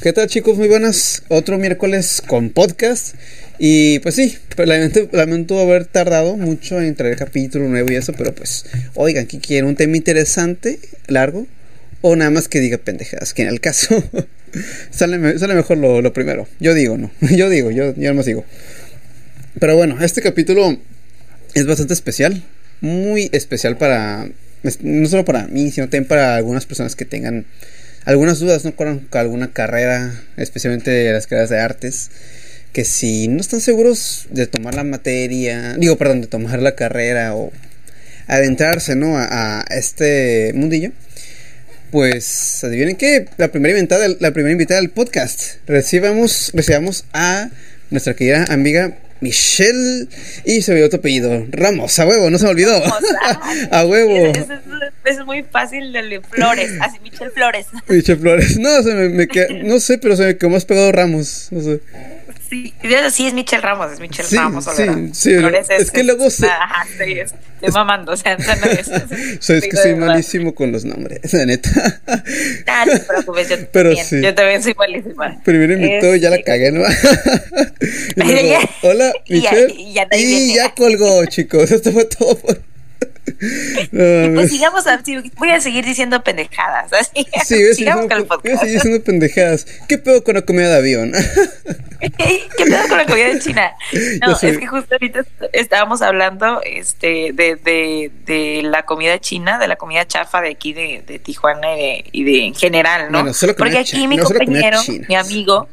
¿Qué tal chicos? Muy buenas. Otro miércoles con podcast. Y pues sí, lamento, lamento haber tardado mucho en traer capítulo nuevo y eso, pero pues, oigan, ¿qué quieren? ¿Un tema interesante, largo? O nada más que diga pendejadas, que en el caso sale, mejor lo, lo, primero. Yo digo, no. Yo digo, yo, yo no digo. Pero bueno, este capítulo es bastante especial. Muy especial para, no solo para mí, sino también para algunas personas que tengan algunas dudas ¿no? con alguna carrera, especialmente las carreras de artes, que si no están seguros de tomar la materia, digo, perdón, de tomar la carrera o adentrarse, ¿no? A, a este mundillo, pues adivinen que la primera invitada, la primera invitada del podcast, recibamos, recibamos a nuestra querida amiga Michelle y se olvidó tu apellido. Ramos, a huevo, no se me olvidó. a huevo. Es, muy fácil de Flores, así Michelle Flores. Michelle Flores. No, se me, me queda, no sé, pero se me quedó más pegado Ramos. No sé. Sí, sí es Michelle Ramos, es Michelle sí, Ramos. Sí, sí, Flores es, es, que luego se... Ajá, sí, es, estoy mamando, o sea, no es. so, es que soy malísimo con los nombres, la neta. Ah, no te preocupes, yo pero también, sí. yo también soy malísima. Primero invitó y ya la cagué, ¿no? y luego, hola, Michelle. Y ya, y ya, y ya colgó, chicos, esto fue todo por... No, y pues sigamos, a, voy a seguir diciendo pendejadas. Así, sí, sigamos con el podcast. Voy a seguir diciendo pendejadas. ¿Qué pedo con la comida de avión? ¿Qué pedo con la comida de China? No, es que justo ahorita estábamos hablando este, de, de, de, la comida china, de la comida chafa de aquí de, de Tijuana y de, y de en general, ¿no? Bueno, solo Porque aquí china, mi no compañero, mi amigo,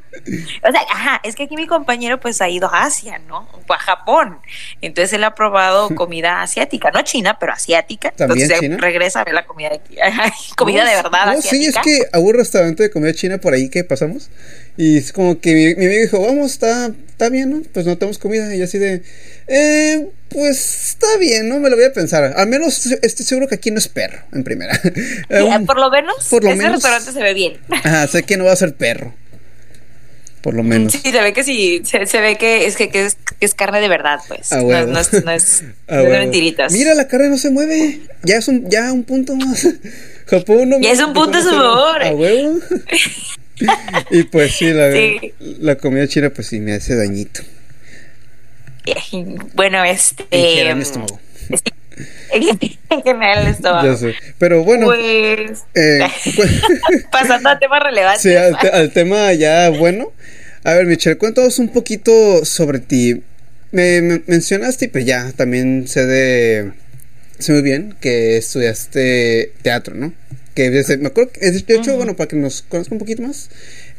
o sea, ajá, es que aquí mi compañero pues ha ido a Asia, ¿no? A Japón. Entonces él ha probado comida asiática, no china, pero asiática. ¿También Entonces china? regresa a ver la comida de aquí. comida no, de verdad no, asiática. Sí, es que hubo un restaurante de comida china por ahí que pasamos. Y es como que mi, mi amigo dijo, vamos, está, está bien, ¿no? Pues no tenemos comida. Y así de, eh, pues está bien, ¿no? Me lo voy a pensar. Al menos estoy seguro que aquí no es perro, en primera. Sí, um, por lo menos, por lo ese menos, restaurante se ve bien. Ajá, sé que no va a ser perro. Por lo menos. Sí, se ve que sí, se, se ve que es que, que, es, que, es, carne de verdad, pues. Ah, no, bueno. no, es, no es, ah, no bueno. mentiritas. Mira, la carne no se mueve. Ya es un, ya un punto más. Japón no Ya es un punto a su favor. A huevo. y pues sí la, Sí. la comida china, pues sí me hace dañito. Bueno, este. En general, estómago. Ya sé. Pero bueno. Pues. eh, pasando a temas relevantes. sí, al, te- al tema ya bueno. A ver, Michelle, cuéntanos un poquito sobre ti. Me, me mencionaste, y pues ya, también sé de. Sé muy bien que estudiaste teatro, ¿no? Que desde- me acuerdo que, de hecho, Uh -huh. bueno, para que nos conozca un poquito más,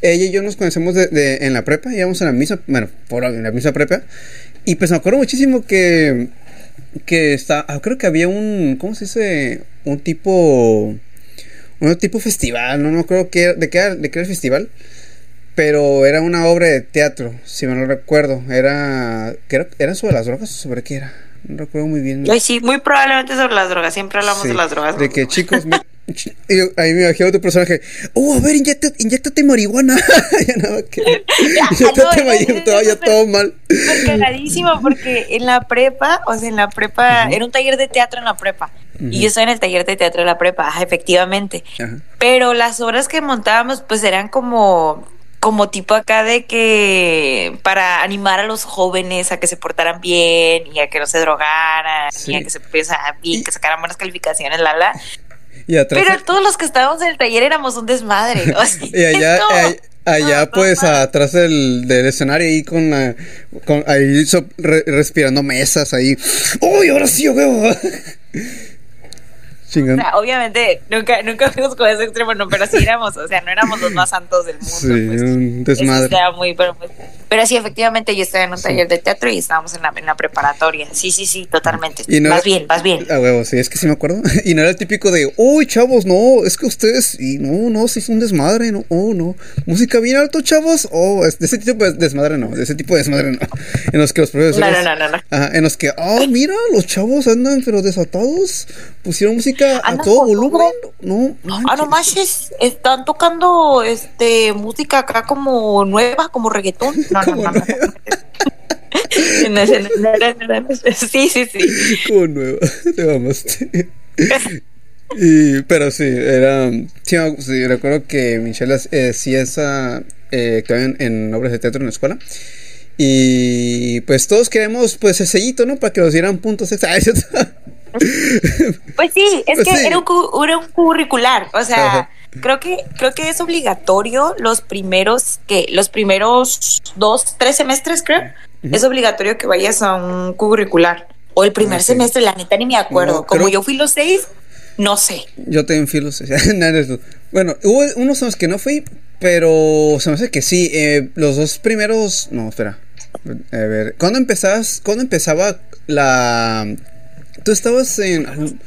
ella y yo nos conocemos de, de- en la prepa, íbamos en la misma, bueno, por en la misma prepa, y pues me acuerdo muchísimo que, que está, ah, creo que había un, ¿cómo se dice? Un tipo, un tipo festival, no me acuerdo qué, de, qué era, de qué era el festival, pero era una obra de teatro, si me lo recuerdo, era, que era, ¿era sobre las drogas o sobre qué era? No recuerdo muy bien. Ay, sí, muy probablemente sobre las drogas. Siempre hablamos Sí, de las drogas. De que chicos, y yo- ahí me imagino otro personaje. Oh, a ver, inyecta- inyectate marihuana. ya nada que. Inyectate no, marihuana, ya no, todo mal. Cagadísimo porque en la prepa, o sea, en la prepa, era un taller de teatro en la prepa. Y yo estoy en el taller de teatro de la prepa, ajá, efectivamente. Pero las obras que montábamos, pues eran como como tipo acá de que para animar a los jóvenes a que se portaran bien y a que no se drogaran Sí. y a que se pensaran bien, Y- que sacaran buenas calificaciones, la la. Y atrás. Pero todos los que estábamos en el taller éramos un desmadre. O sea, y allá, allá no, no pues atrás del, del escenario ahí con, la- con ahí so- re- respirando mesas ahí. ¡Uy, ahora sí, huevo! O Chingando. sea, obviamente nunca, nunca fuimos con ese extremo, no, pero sí éramos, o sea, no éramos los más santos del mundo. Sí, pues. un desmadre. muy, pero, pero sí, efectivamente, yo estaba en un taller de teatro y estábamos en la, en la preparatoria. Sí, sí, sí, totalmente. Y no vas era- bien, vas bien. A huevo, sí, es que sí me acuerdo. Y no era el típico de, uy, chavos, no, es que ustedes, y no, no, sí es un desmadre, no, oh, no. Música bien alto, chavos, oh, es de ese tipo de desmadre no, de ese tipo de desmadre no. En los que los profesores. No, no, no, no, no. Ajá, en los que, ah, mira, los chavos andan pero desatados, pusieron música a Andan todo con volumen. No, Ah, no manches, están tocando este música acá como nueva, como reggaetón. No, no, no, no. Sí, sí, sí. Como nueva, te mamaste. Y, pero sí, era. Sí, sí, recuerdo que Michelle eh, esa, eh, en, en obras de teatro en la escuela. Y pues todos queremos pues el sellito, ¿no? Para que nos dieran puntos extra. Pues sí, es pues que Era, un, era, un, curricular, o sea, creo que creo que es obligatorio los primeros que los primeros dos, tres semestres, creo, es obligatorio que vayas a un curricular o el primer ah, semestre, la neta ni me acuerdo. Como yo fui los seis, no sé. Yo también fui los seis. bueno, hubo unos años que no fui, pero se me hace que sí. Eh, los dos primeros, no, espera. A ver, ¿cuándo empezabas? ¿Cuándo empezaba la ¿Tú estabas en...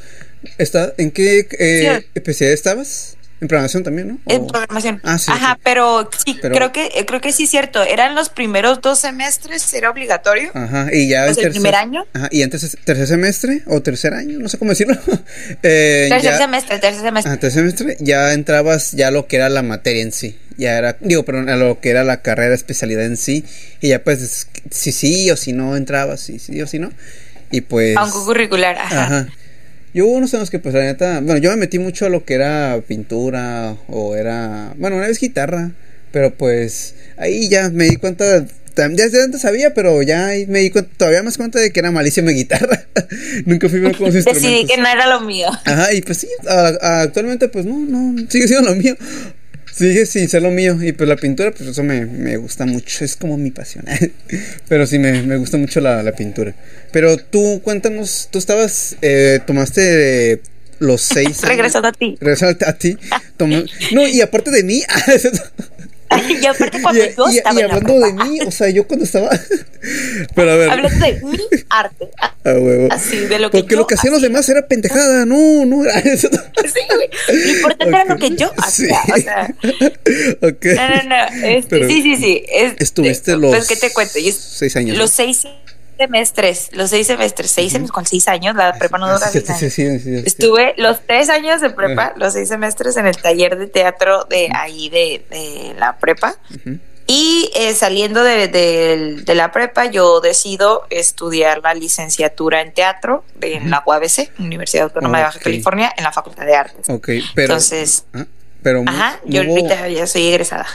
Está, ¿En qué eh, especialidad estabas? En programación también, ¿no? En programación. Ah, sí, Ajá, pero sí, creo que eh, creo que sí es cierto. Eran los primeros dos semestres, era obligatorio. Ajá, y ya. el primer año. Ajá, y antes, tercer semestre o tercer año, no sé cómo decirlo. eh, tercer semestre, tercer semestre. Ah, tercer semestre, ya entrabas ya lo que era la materia en sí. Ya era, digo, perdón, a lo que era la carrera, especialidad en sí. Y ya pues, si sí o si no entrabas, si sí o si no. Y pues. Aunque curricular, ajá. ajá. Yo hubo unos años que, pues, la neta. Bueno, yo me metí mucho a lo que era pintura o era. Bueno, una vez guitarra. Pero pues. Ahí ya me di cuenta. Ya desde antes sabía, pero ya me di cuenta, todavía más cuenta de que era malísima guitarra. Nunca fui bien con instrumentos. Decidí que no era lo mío. Ajá, y pues sí, actualmente pues no, no, sigue siendo lo mío. Sigue sin ser lo mío. Y pues la pintura, pues eso me, me gusta mucho. Es como mi pasión. Pero sí, me, me gusta mucho la, la, pintura. Pero tú, cuéntanos, tú estabas, eh, tomaste los seis. Regresando a ti. Regresando a ti. no, y aparte de mí. y aparte cuando y, yo estaba y, hablando de mí, o sea, yo cuando estaba. Pero a ver. Hablando de mi arte. A huevo. Así, de lo que Porque lo que hacían los demás era pendejada. No, no era eso. Sí, güey. Lo importante era lo que yo hacía. O sea. Ok. No, no, no. Este, sí, sí, sí. Este, estuviste los. Pues, ¿qué te cuento? Yo, seis años. Los seis semestres, los seis semestres, seis años con seis años, la prepa no dura seis años. Estuve los tres años de prepa, los seis semestres en el taller de teatro de ahí de, de la prepa. Y eh, saliendo de, de, la prepa, yo decido estudiar la licenciatura en teatro en la UABC, Universidad Autónoma de Baja California, en la Facultad de Artes. Ok, pero. Entonces. ¿ah? Pero Ajá, yo ahorita ya soy egresada.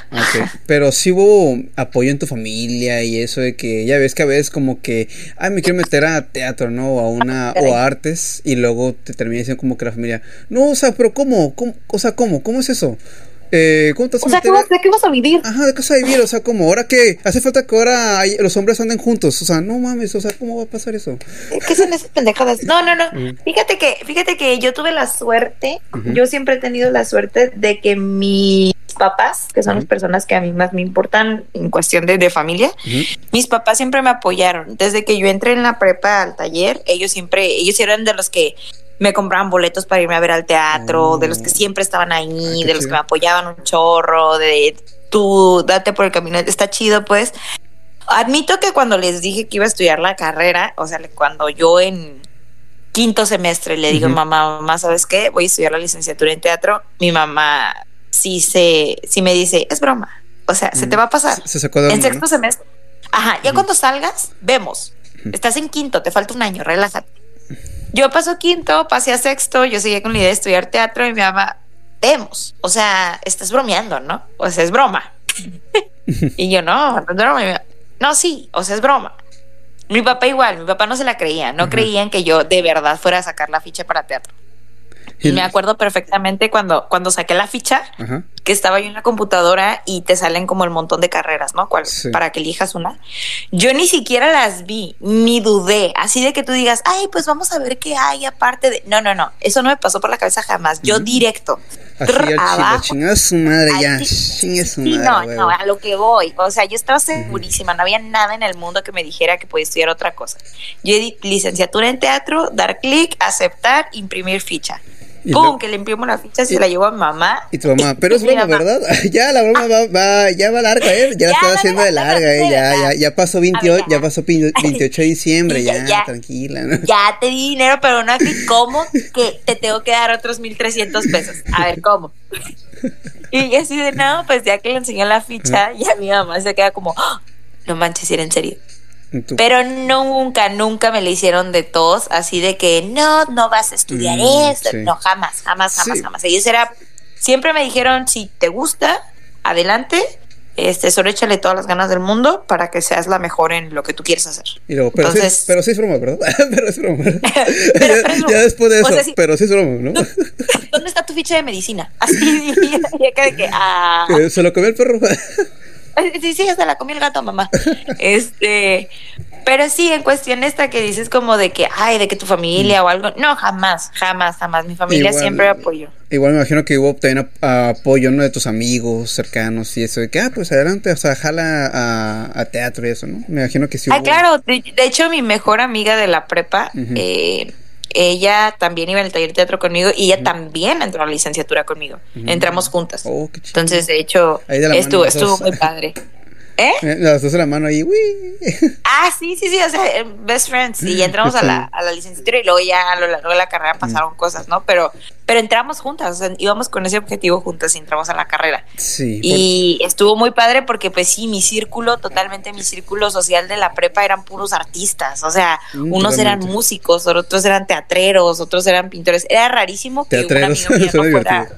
Pero sí hubo apoyo en tu familia y eso de que ya ves que a veces como que, ay, me quiero meter a teatro, ¿no? O a una, o a artes y luego te termina diciendo como que la familia, no, o sea, pero ¿cómo? ¿Cómo? O sea, ¿cómo? ¿Cómo es eso? Eh, ¿Cómo o sea, ¿de qué vas a vivir? Ajá, ¿de qué vas a vivir? O sea, como ahora que hace falta que ahora los hombres anden juntos. O sea, no mames, o sea, ¿cómo va a pasar eso? ¿Qué son esas pendejadas? No, no, no. Fíjate que, fíjate que yo tuve la suerte, yo siempre he tenido la suerte de que mis papás, que son las personas que a mí más me importan en cuestión de, de familia, mis papás siempre me apoyaron. Desde que yo entré en la prepa al taller, ellos siempre, ellos eran de los que me compraban boletos para irme a ver al teatro, de los que oh. siempre estaban ahí, de los que me apoyaban un chorro, de tú date por el camino, está chido pues. Admito que cuando les dije que iba a estudiar la carrera, o sea, cuando yo en quinto semestre le digo, mamá, mamá, ¿sabes qué? Voy a estudiar la licenciatura en teatro, mi mamá sí se, sí me dice, es broma. O sea, se te va a pasar. en sexto semestre. Ajá, ya cuando salgas, vemos. Estás en quinto, te falta un año, relájate. Yo paso quinto, pasé a sexto, yo seguía con la idea de estudiar teatro y mi mamá, vemos, o sea, estás bromeando, ¿no? O sea, es broma. y yo, no, no es broma. No, sí, o sea, es broma. Mi papá igual, mi papá no se la creía, no creían que yo de verdad fuera a sacar la ficha para teatro. Y me acuerdo perfectamente cuando, cuando saqué la ficha, que estaba yo en la computadora y te salen como el montón de carreras, ¿no? ¿Cuál, Para que elijas una. Yo ni siquiera las vi, ni dudé. Así de que tú digas, ay, pues vamos a ver qué hay aparte de. No, no, no. Eso no me pasó por la cabeza jamás. Yo directo. Así abajo, su madre ya. su madre. No, no, a lo que voy. O sea, yo estaba segurísima. No había nada en el mundo que me dijera que podía estudiar otra cosa. Yo di licenciatura en teatro, dar clic, aceptar, imprimir ficha. ¡Pum! Que le imprimo la ficha, se la llevo a mamá. Y tu mamá, pero es broma, ¿verdad? ya la broma va, va, ya va larga, ¿eh? Ya, la está haciendo de larga, ¿eh? Ya, ya, ya pasó 28, ya pasó 28 de diciembre, ya, ya, tranquila, ¿no? Ya te di dinero, pero no ¿cómo que te tengo que dar otros 1300 pesos? A ver, ¿cómo? y así de, no, pues ya que le enseñó la ficha, ya mi mamá se queda como, ¡Ah! no manches, era en serio. Pero nunca, nunca me le hicieron de tos, así de que no, no vas a estudiar mm, eso. No, jamás, jamás, jamás, jamás. Ellos era, siempre me dijeron, si te gusta, adelante, este, solo échale todas las ganas del mundo para que seas la mejor en lo que tú quieres hacer. Y luego, pero, sí, pero sí es broma, ¿verdad? pero es broma. pero, ya, ya, después de eso, pero sí es broma, ¿no? ¿Dónde está tu ficha de medicina? Así, ya, ya de que, ah. Se lo comió el perro. Sí, sí, hasta la comió el gato, mamá. Este, pero sí, en cuestión esta que dices como de que, ay, de que tu familia o algo. No, jamás, jamás, jamás. Mi familia siempre apoyó. Igual me imagino que hubo también apoyo ¿no? de tus amigos cercanos y eso, de que, ah, pues adelante, o sea, jala a, teatro y eso, ¿no? Me imagino que sí. Ah, claro, de, hecho, mi mejor amiga de la prepa, eh, ella también iba en el taller de teatro conmigo y ella también entró a la licenciatura conmigo. Entramos juntas. Oh, Entonces, de hecho, estuvo, estuvo muy padre. ¿Eh? ¿Eh? Dos de la mano ahí, uy. Ah, sí, sí, sí, o sea, eh, best friends. Y entramos a la, a la licenciatura y luego ya a lo largo de la carrera pasaron cosas, ¿no? Pero, pero entramos juntas, o sea, íbamos con ese objetivo juntas y entramos a la carrera. Sí. Y estuvo muy padre porque, pues sí, mi círculo, totalmente mi círculo social de la prepa eran puros artistas. O sea, mm, unos eran músicos, otros eran teatreros, otros eran pintores. Era rarísimo que teatreros. una amiga mía no fuera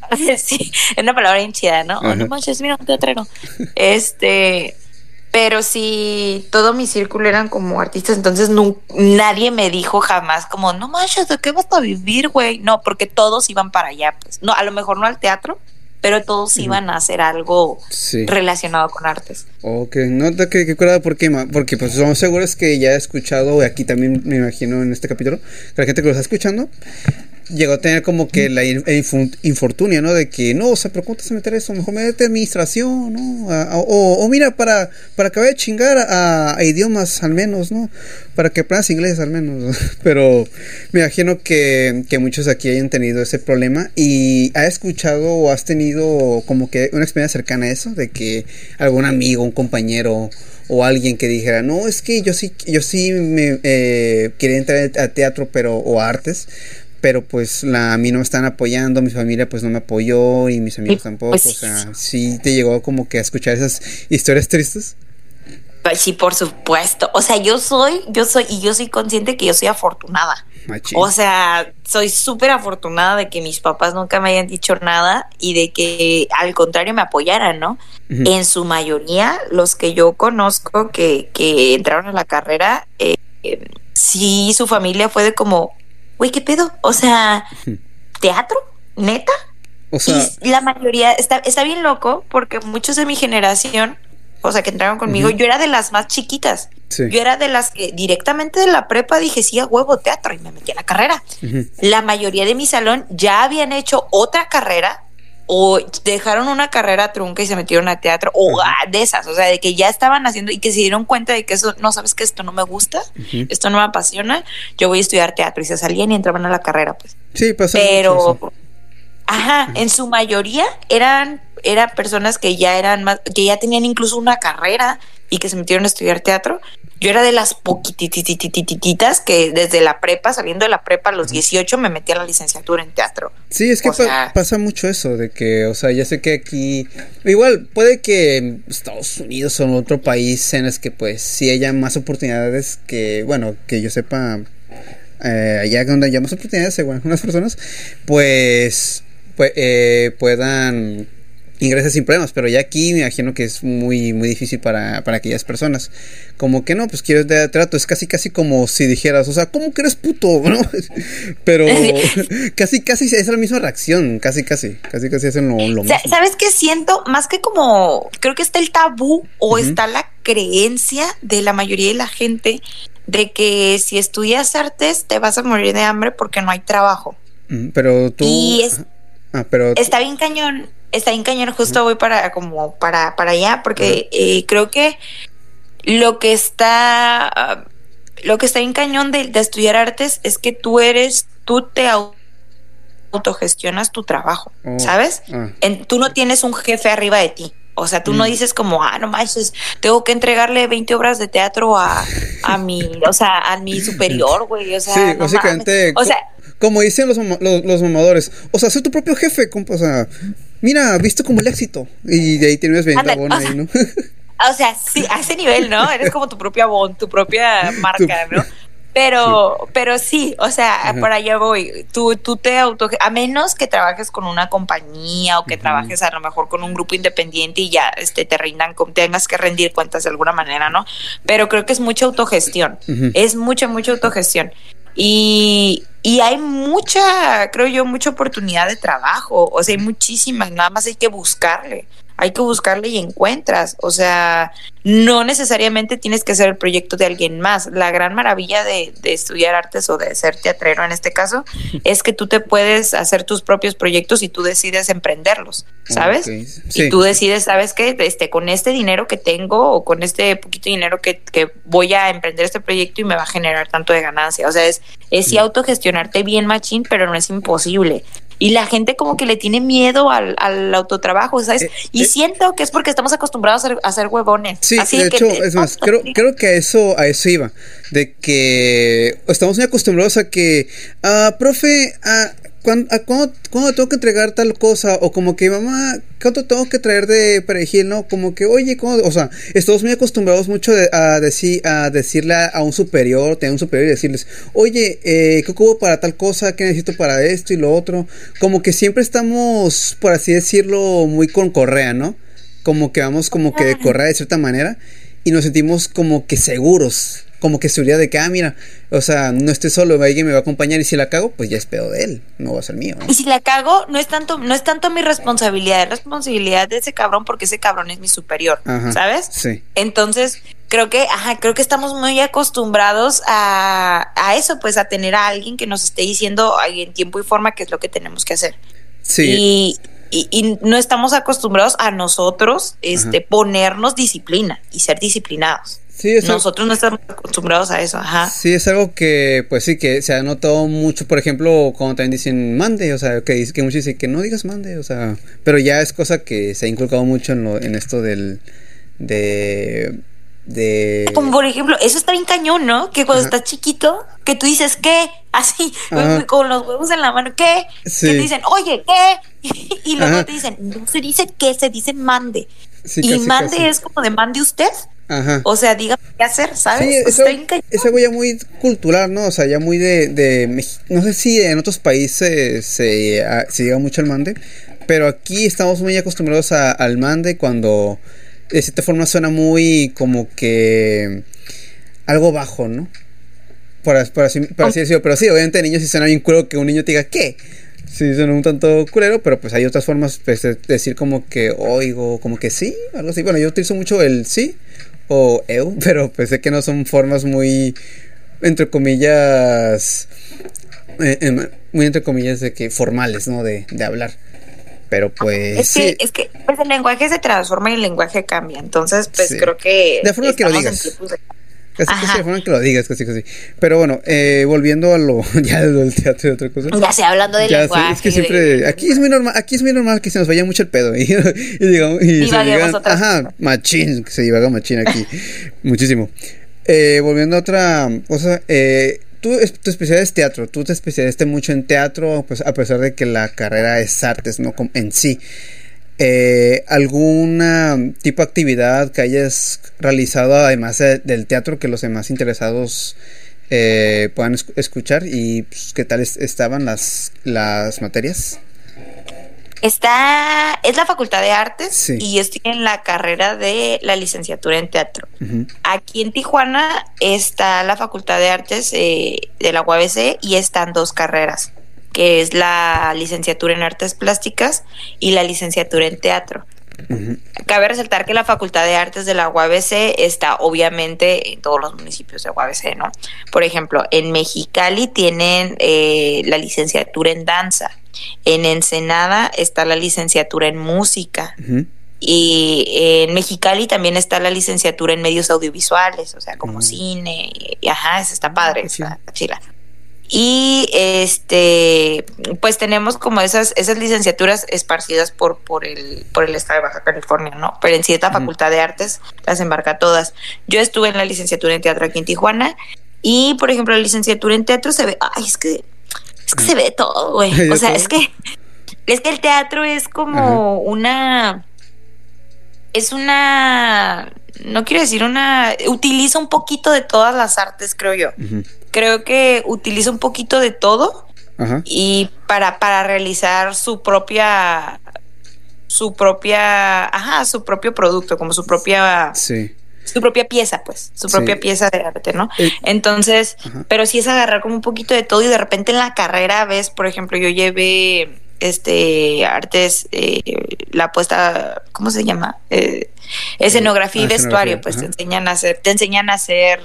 sí, es una palabra bien chida, ¿no? Oh, no manches, mira un teatrero. Este, pero sí, todo mi círculo eran como artistas, entonces no, nadie me dijo jamás como, no manches, ¿de qué vas a vivir, güey? No, porque todos iban para allá, pues. No, a lo mejor no al teatro, pero todos iban a hacer algo relacionado con artes. Ok, no te que, que ¿por qué? Porque pues somos seguros que ya he escuchado, aquí también me imagino en este capítulo, que la gente que lo está escuchando llegó a tener como que la infortunia, ¿no? De que, no, o sea, pero ¿cómo a meter eso? Mejor métete administración, ¿no? o, mira, para, para acabar de chingar a, idiomas al menos, ¿no? Para que aprendas inglés al menos. pero me imagino que, que muchos aquí hayan tenido ese problema y has escuchado o has tenido como que una experiencia cercana a eso, de que algún amigo, un compañero o alguien que dijera, no, es que yo sí, yo sí me eh, quería entrar a teatro pero o a artes, pero pues la, a mí no me están apoyando, mi familia pues no me apoyó y mis amigos tampoco, pues o sea, sí te llegó como que a escuchar esas historias tristes. Pues sí, por supuesto. O sea, yo soy, yo soy, y yo soy consciente que yo soy afortunada. O sea, soy súper afortunada de que mis papás nunca me hayan dicho nada y de que al contrario me apoyaran, ¿no? En su mayoría, los que yo conozco que, que entraron a la carrera, eh, eh, sí, su familia fue de como, güey, ¿qué pedo? O sea, ¿teatro? ¿Neta? O sea, y la mayoría está, está bien loco porque muchos de mi generación, o sea, que entraron conmigo, yo era de las más chiquitas. Yo era de las que directamente de la prepa dije, sí, a huevo teatro y me metí a la carrera. La mayoría de mi salón ya habían hecho otra carrera o dejaron una carrera trunca y se metieron a teatro, o de esas, o sea, de que ya estaban haciendo y que se dieron cuenta de que eso, no sabes que esto no me gusta, esto no me apasiona, yo voy a estudiar teatro. Y se salían y entraban a la carrera, pues. Sí, pasó. Pero, ajá, en su mayoría eran, eran personas que ya eran más, que ya tenían incluso una carrera y que se metieron a estudiar teatro yo era de las poquitititititas que desde la prepa, saliendo de la prepa a los 18, me metí a la licenciatura en teatro. Sí, es que pasa mucho eso, de que, o sea, ya sé que aquí, igual, puede que Estados Unidos o otro país en el que pues sí haya más oportunidades que, bueno, que yo sepa, eh, allá donde haya más oportunidades, según algunas personas, pues, pues eh, puedan ingresas sin problemas, pero ya aquí me imagino que es muy, muy difícil para, para aquellas personas. Como que no, pues quieres de trato, es casi, casi como si dijeras, o sea, ¿cómo que eres puto? ¿No? Pero casi, casi es la misma reacción, casi, casi, casi, casi hacen lo, lo mismo. ¿Sabes qué siento? Más que como, creo que está el tabú o está la creencia de la mayoría de la gente de que si estudias artes te vas a morir de hambre porque no hay trabajo. Pero tú... Y ah, pero... Está bien cañón está bien cañón, justo voy para como para, para allá, porque eh, creo que lo que está lo que está bien cañón de, estudiar artes es que tú eres, tú te autogestionas tu trabajo, oh, ¿sabes? Ah. tú no tienes un jefe arriba de ti. O sea, tú no mm. dices como, ah, no manches, tengo que entregarle 20 obras de teatro a, a mi, o sea, a mi superior, güey. O sea, sí, básicamente, o sea, como dicen los, los, los, mamadores, o sea, sé tu propio jefe, o sea, mira, visto como el éxito. Y de ahí tienes bien la ahí, ¿no? O sea, sí, a ese nivel, ¿no? Eres como tu propia bon, tu propia marca, ¿no? Pero, pero sí, o sea, por allá voy. Tú, tú te auto, a menos que trabajes con una compañía o que trabajes a lo mejor con un grupo independiente y ya este, te rindan, tengas que rendir cuentas de alguna manera, ¿no? Pero creo que es mucha autogestión. Es mucha, mucha autogestión. Y, y hay mucha, creo yo, mucha oportunidad de trabajo. O sea, hay muchísimas, nada más hay que buscarle hay que buscarle y encuentras. O sea, no necesariamente tienes que hacer el proyecto de alguien más. La gran maravilla de, estudiar artes o de ser teatrero en este caso es que tú te puedes hacer tus propios proyectos y tú decides emprenderlos, ¿sabes? Y tú decides, ¿sabes qué? Este, con este dinero que tengo o con este poquito dinero que, que, voy a emprender este proyecto y me va a generar tanto de ganancia. O sea, es, es sí autogestionarte bien, machín, pero no es imposible y la gente como que le tiene miedo al, al autotrabajo, ¿sabes? Eh, y eh. siento que es porque estamos acostumbrados a, hacer huevones. Sí, de hecho, es más, creo, creo que a eso, a eso iba, de que estamos muy acostumbrados a que, ah, profe, ah, ¿Cuándo, tengo que entregar tal cosa? O como que, mamá, ¿cuánto tengo que traer de perejil? ¿No? Como que, oye, ¿cómo? O sea, estamos muy acostumbrados mucho a, decir, a decirle a un superior, tener un superior y decirles, oye, eh, ¿qué ocupo para tal cosa? ¿Qué necesito para esto y lo otro? Como que siempre estamos, por así decirlo, muy con correa, ¿no? Como que vamos como que de correa de cierta manera y nos sentimos como que seguros como que seguridad de que, ah, mira, o sea, no estoy solo, alguien me va a acompañar y si la cago, pues ya es pedo de él, no va a ser mío. Y si la cago, no es tanto, no es tanto mi responsabilidad, es responsabilidad de ese cabrón porque ese cabrón es mi superior, ¿sabes? Sí. Entonces, creo que, ajá, creo que estamos muy acostumbrados a, a eso, pues a tener a alguien que nos esté diciendo en tiempo y forma qué es lo que tenemos que hacer. Sí. Y, y, no estamos acostumbrados a nosotros este, ponernos disciplina y ser disciplinados. Nosotros no estamos acostumbrados a eso, ajá. Sí, es algo que, pues sí, que se ha notado mucho, por ejemplo, cuando también dicen mande, o sea, que, que muchos dicen que no digas mande, o sea, pero ya es cosa que se ha inculcado mucho en, lo, en esto del, de, de... Como por ejemplo, eso está bien cañón, ¿no? Que cuando estás chiquito, que tú dices, ¿qué? Así, con los huevos en la mano, ¿qué? Que te dicen, oye, ¿qué? y luego te dicen, no se dice qué, se dice mande. y mande es como de mande usted. O sea, diga qué hacer, ¿sabes? Sí, es, algo ya muy cultural, ¿no? O sea, ya muy de, de no sé si en otros países se, se llega mucho al mande, pero aquí estamos muy acostumbrados al mande cuando de cierta forma suena muy como que algo bajo, ¿no? Por, así, decirlo, pero sí, obviamente niños sí suena bien culo que un niño te diga ¿qué? Sí, suena un tanto culero, pero pues hay otras formas pues, de decir como que oigo, como que sí, algo así. Bueno, yo utilizo mucho el sí eu, pero pues sé que no son formas muy, entre comillas, eh, em, muy entre comillas de que formales, ¿no? De, de hablar. Pero pues. Es que, es que pues el lenguaje se transforma y el lenguaje cambia. Entonces, pues creo que. De forma que lo digas. Casi, casi de forma que lo digas, casi, casi. Pero bueno, eh, volviendo a lo ya del teatro y otra cosa. Ya sé, hablando del lenguaje. es que siempre, aquí es muy normal, aquí es muy normal que se nos vaya mucho el pedo y, y digamos, y, se digan, ajá, machín, que se divaga machín aquí, muchísimo. Eh, volviendo a otra cosa, eh, tú, tu especialidad es teatro, tú te especializaste mucho en teatro, pues a pesar de que la carrera es artes, ¿no? En sí. Eh, ¿Alguna tipo de actividad que hayas realizado además del teatro que los demás interesados eh, puedan escuchar? ¿Y pues, qué tal estaban las, las materias? Está, es la Facultad de Artes y estoy en la carrera de la licenciatura en teatro. Aquí en Tijuana está la Facultad de Artes eh, de la UABC y están dos carreras, que es la licenciatura en Artes Plásticas y la licenciatura en Teatro. Cabe resaltar que la Facultad de Artes de la UABC está obviamente en todos los municipios de UABC, ¿no? Por ejemplo, en Mexicali tienen eh, la licenciatura en danza en Ensenada está la licenciatura en música. Y en Mexicali también está la licenciatura en medios audiovisuales, o sea, como cine. Y, ajá, está padre, está chila. Y este, pues tenemos como esas, esas licenciaturas esparcidas por, por, el, por el estado de Baja California, ¿no? Pero en cierta facultad de artes las embarca todas. Yo estuve en la licenciatura en teatro aquí en Tijuana y, por ejemplo, la licenciatura en teatro se ve, ay, es que es que se ve todo, güey. O sea, es que es que el teatro es como una es una no quiero decir una utiliza un poquito de todas las artes, creo yo. Creo que utiliza un poquito de todo y para, para realizar su propia su propia, ajá, su propio producto, como su propia sí. su propia pieza, pues, su propia pieza de arte, ¿no? Eh, Entonces, pero sí es agarrar como un poquito de todo y de repente en la carrera ves, por ejemplo, yo llevé este artes, eh, la puesta, ¿cómo se llama? Eh, escenografía y ah, vestuario, pues te enseñan a hacer, te enseñan a hacer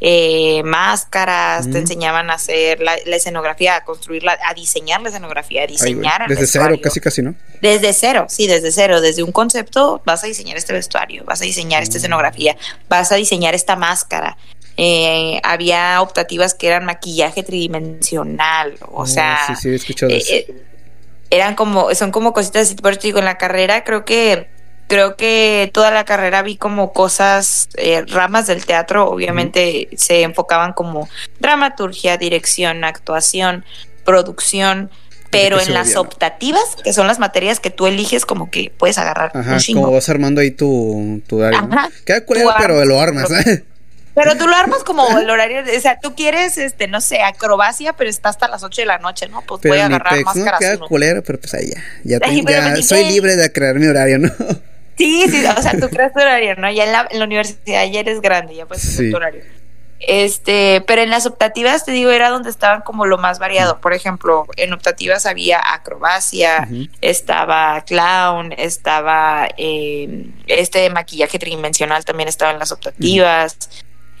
eh, máscaras, te enseñaban a hacer la, escenografía, a construirla, a diseñar la escenografía, a diseñar. desde cero, casi, casi, ¿no? Desde cero, sí, desde cero. Desde un concepto vas a diseñar este vestuario, vas a diseñar esta mm. escenografía, vas a diseñar esta máscara. Eh, había optativas que eran maquillaje tridimensional, o oh, sea, sí, sí, he escuchado eh, eran como, son como cositas así, por digo, en la carrera creo que creo que toda la carrera vi como cosas, eh, ramas del teatro, obviamente se enfocaban como dramaturgia, dirección, actuación, producción, pero en las optativas, que son las materias que tú eliges, como que puedes agarrar Ajá, como vas armando ahí tu, tu área. Queda culero, pero lo armas. ¿eh? Pero tú lo armas como el horario, o sea, tú quieres, este, no sé, acrobacia, pero está hasta las 8 de la noche, ¿no? Pues voy a agarrar más No queda culero, pero pues ahí ya, ya, soy libre de crear mi horario, ¿no? Sí, sí, o sea, tú creas tu horario, ¿no? Ya en la, universidad ya eres grande, ya puedes tu horario. Este, pero en las optativas, te digo, era donde estaban como lo más variado. Por ejemplo, en optativas había acrobacia, estaba clown, estaba eh, este maquillaje tridimensional también estaba en las optativas,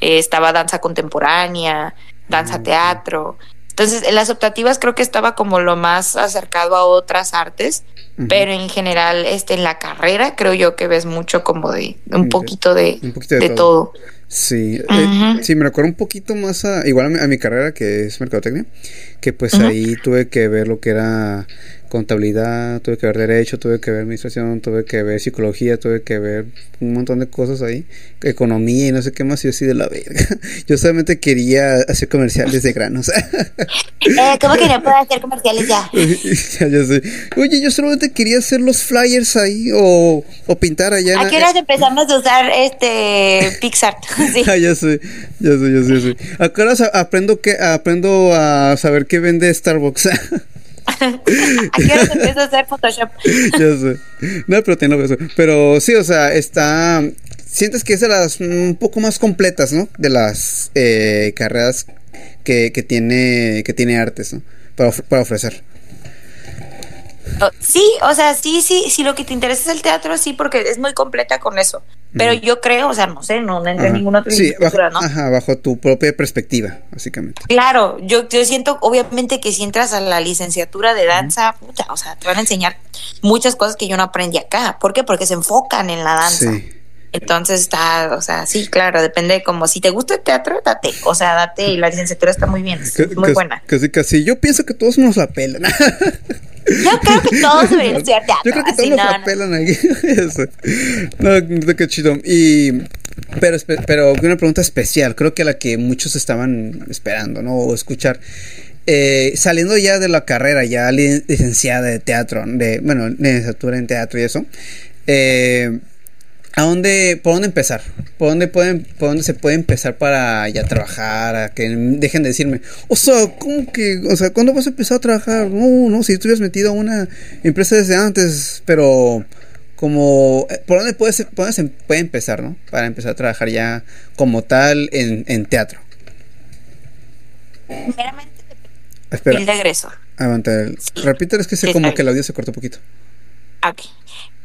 eh, estaba danza contemporánea, danza teatro. Entonces, en las optativas creo que estaba como lo más acercado a otras artes, pero en general, este, en la carrera creo yo que ves mucho como de un poquito de, de, todo. Sí, eh, sí, me recuerdo un poquito más a, igual a mi, carrera que es mercadotecnia, que pues ahí tuve que ver lo que era contabilidad, tuve que ver derecho, tuve que ver administración, tuve que ver psicología, tuve que ver un montón de cosas ahí, economía y no sé qué más, y yo así de la verga. Yo solamente quería hacer comerciales de granos. eh, ¿Cómo que no puedo hacer comerciales ya? ya, ya sé. Oye, yo solamente quería hacer los flyers ahí o, o pintar allá. ¿A qué horas empezamos a usar este Pixar? sí. Ah, ya sé, ya sé, ya sé. Ya sé. ¿A qué horas aprendo, que, aprendo a saber qué vende Starbucks? ¿A qué hora empieza a hacer Photoshop? ya sé. No, pero tiene eso. Pero sí, o sea, está. Sientes que es de las un poco más completas, ¿no? De las eh, carreras que, que, tiene, que tiene artes, ¿no? Para, para ofrecer. Sí, o sea, sí, sí, si lo que te interesa es el teatro, sí, porque es muy completa con eso. Pero yo creo, o sea, no sé, no, no entré ninguna otra sí, bajo, ¿no? Ajá, bajo tu propia perspectiva, básicamente. Claro, yo, yo siento, obviamente, que si entras a la licenciatura de danza, puta, o sea, te van a enseñar muchas cosas que yo no aprendí acá. ¿Por qué? Porque se enfocan en la danza. Sí. Entonces está, o sea, sí, claro, depende como si te gusta el teatro, date, o sea, date y la licenciatura está muy bien, es muy buena. Casi, casi, yo pienso que todos nos la pelan. Yo creo que todos deberían ser teatro. Yo creo que todos nos la pelan aquí. no, qué chido. Y, pero, pero una pregunta especial, creo que la que muchos estaban esperando, ¿no? O escuchar. Eh, saliendo ya de la carrera, ya licenciada de teatro, de, bueno, licenciatura en teatro y eso, eh, ¿A dónde, por dónde empezar? ¿Por dónde, pueden, ¿Por dónde se puede empezar para ya trabajar? A que dejen de decirme, o sea, ¿cómo que, o sea, cuándo vas a empezar a trabajar? No, no, si estuvieras metido a una empresa desde antes, pero como, eh, ¿por dónde, puede, por dónde se puede empezar, no? Para empezar a trabajar ya como tal en, en teatro. Primeramente, Espera. el regreso. Aguanta, repítelo, es que sé como que el audio se cortó un poquito. Ok.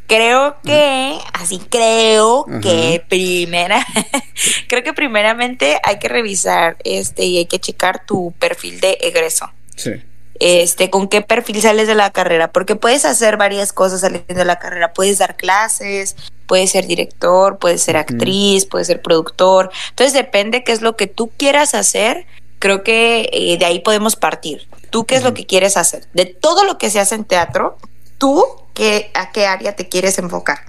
Creo que, así creo que primera, creo que primeramente hay que revisar este y hay que checar tu perfil de egreso. Sí. Este, con qué perfil sales de la carrera, porque puedes hacer varias cosas saliendo de la carrera, puedes dar clases, puedes ser director, puedes ser actriz, puedes ser productor. Entonces depende qué es lo que tú quieras hacer. Creo que eh, de ahí podemos partir. ¿Tú qué es lo que quieres hacer? De todo lo que se hace en teatro, tú qué, a qué área te quieres enfocar.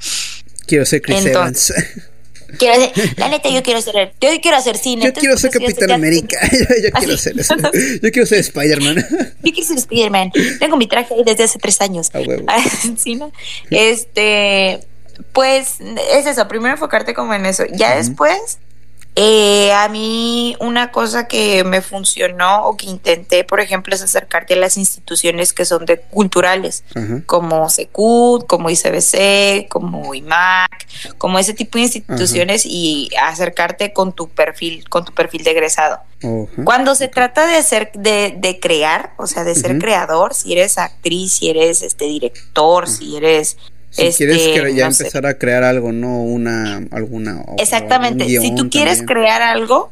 Quiero ser Chris Evans. Quiero ser, la neta, yo quiero ser, yo quiero hacer cine. Yo quiero ser Capitán América. yo, quiero ser. Yo quiero ser Spider-Man. yo quiero ser Spider-Man. Tengo mi traje ahí desde hace tres años. A huevo. Este, pues, es eso. Primero enfocarte como en eso. Ya después, Eh, a mí una cosa que me funcionó o que intenté, por ejemplo, es acercarte a las instituciones que son de culturales, como Secud, como ICBC, como IMAC, como ese tipo de instituciones y acercarte con tu perfil, con tu perfil de egresado. Cuando se trata de ser, de, de crear, o sea, de ser creador, si eres actriz, si eres este director, si eres si quieres este, ya empezar a crear algo, no una alguna Exactamente. si tú quieres crear algo,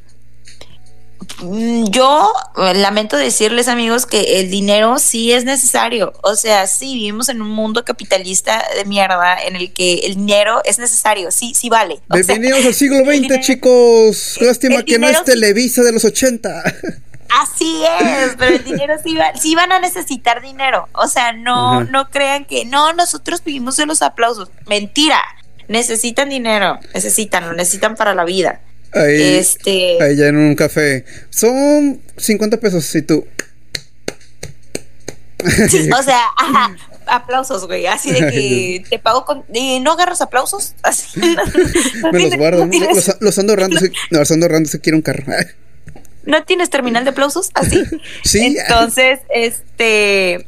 mm, yo eh, lamento decirles amigos que el dinero sí es necesario. O sea, sí vivimos en un mundo capitalista de mierda en el que el dinero es necesario. Sí, sí vale. Bienvenidos al siglo XX, chicos. Lástima que no es Televisa de los 80. Así es, pero el dinero sí, va, sí van a necesitar dinero. O sea, no, no crean que no, nosotros vivimos de los aplausos. Mentira. Necesitan dinero, necesitan, lo necesitan para la vida. Ahí, este... ahí ya en un café. Son 50 pesos si tú. Sí, o sea, aplausos, güey. Así de que te pago con. ¿No agarras aplausos? Así. Me los guardo. los, los, ando ahorrando. No, los ando ahorrando. Se quiere un carro. ¿No tienes terminal de aplausos? Así. sí. Entonces, este.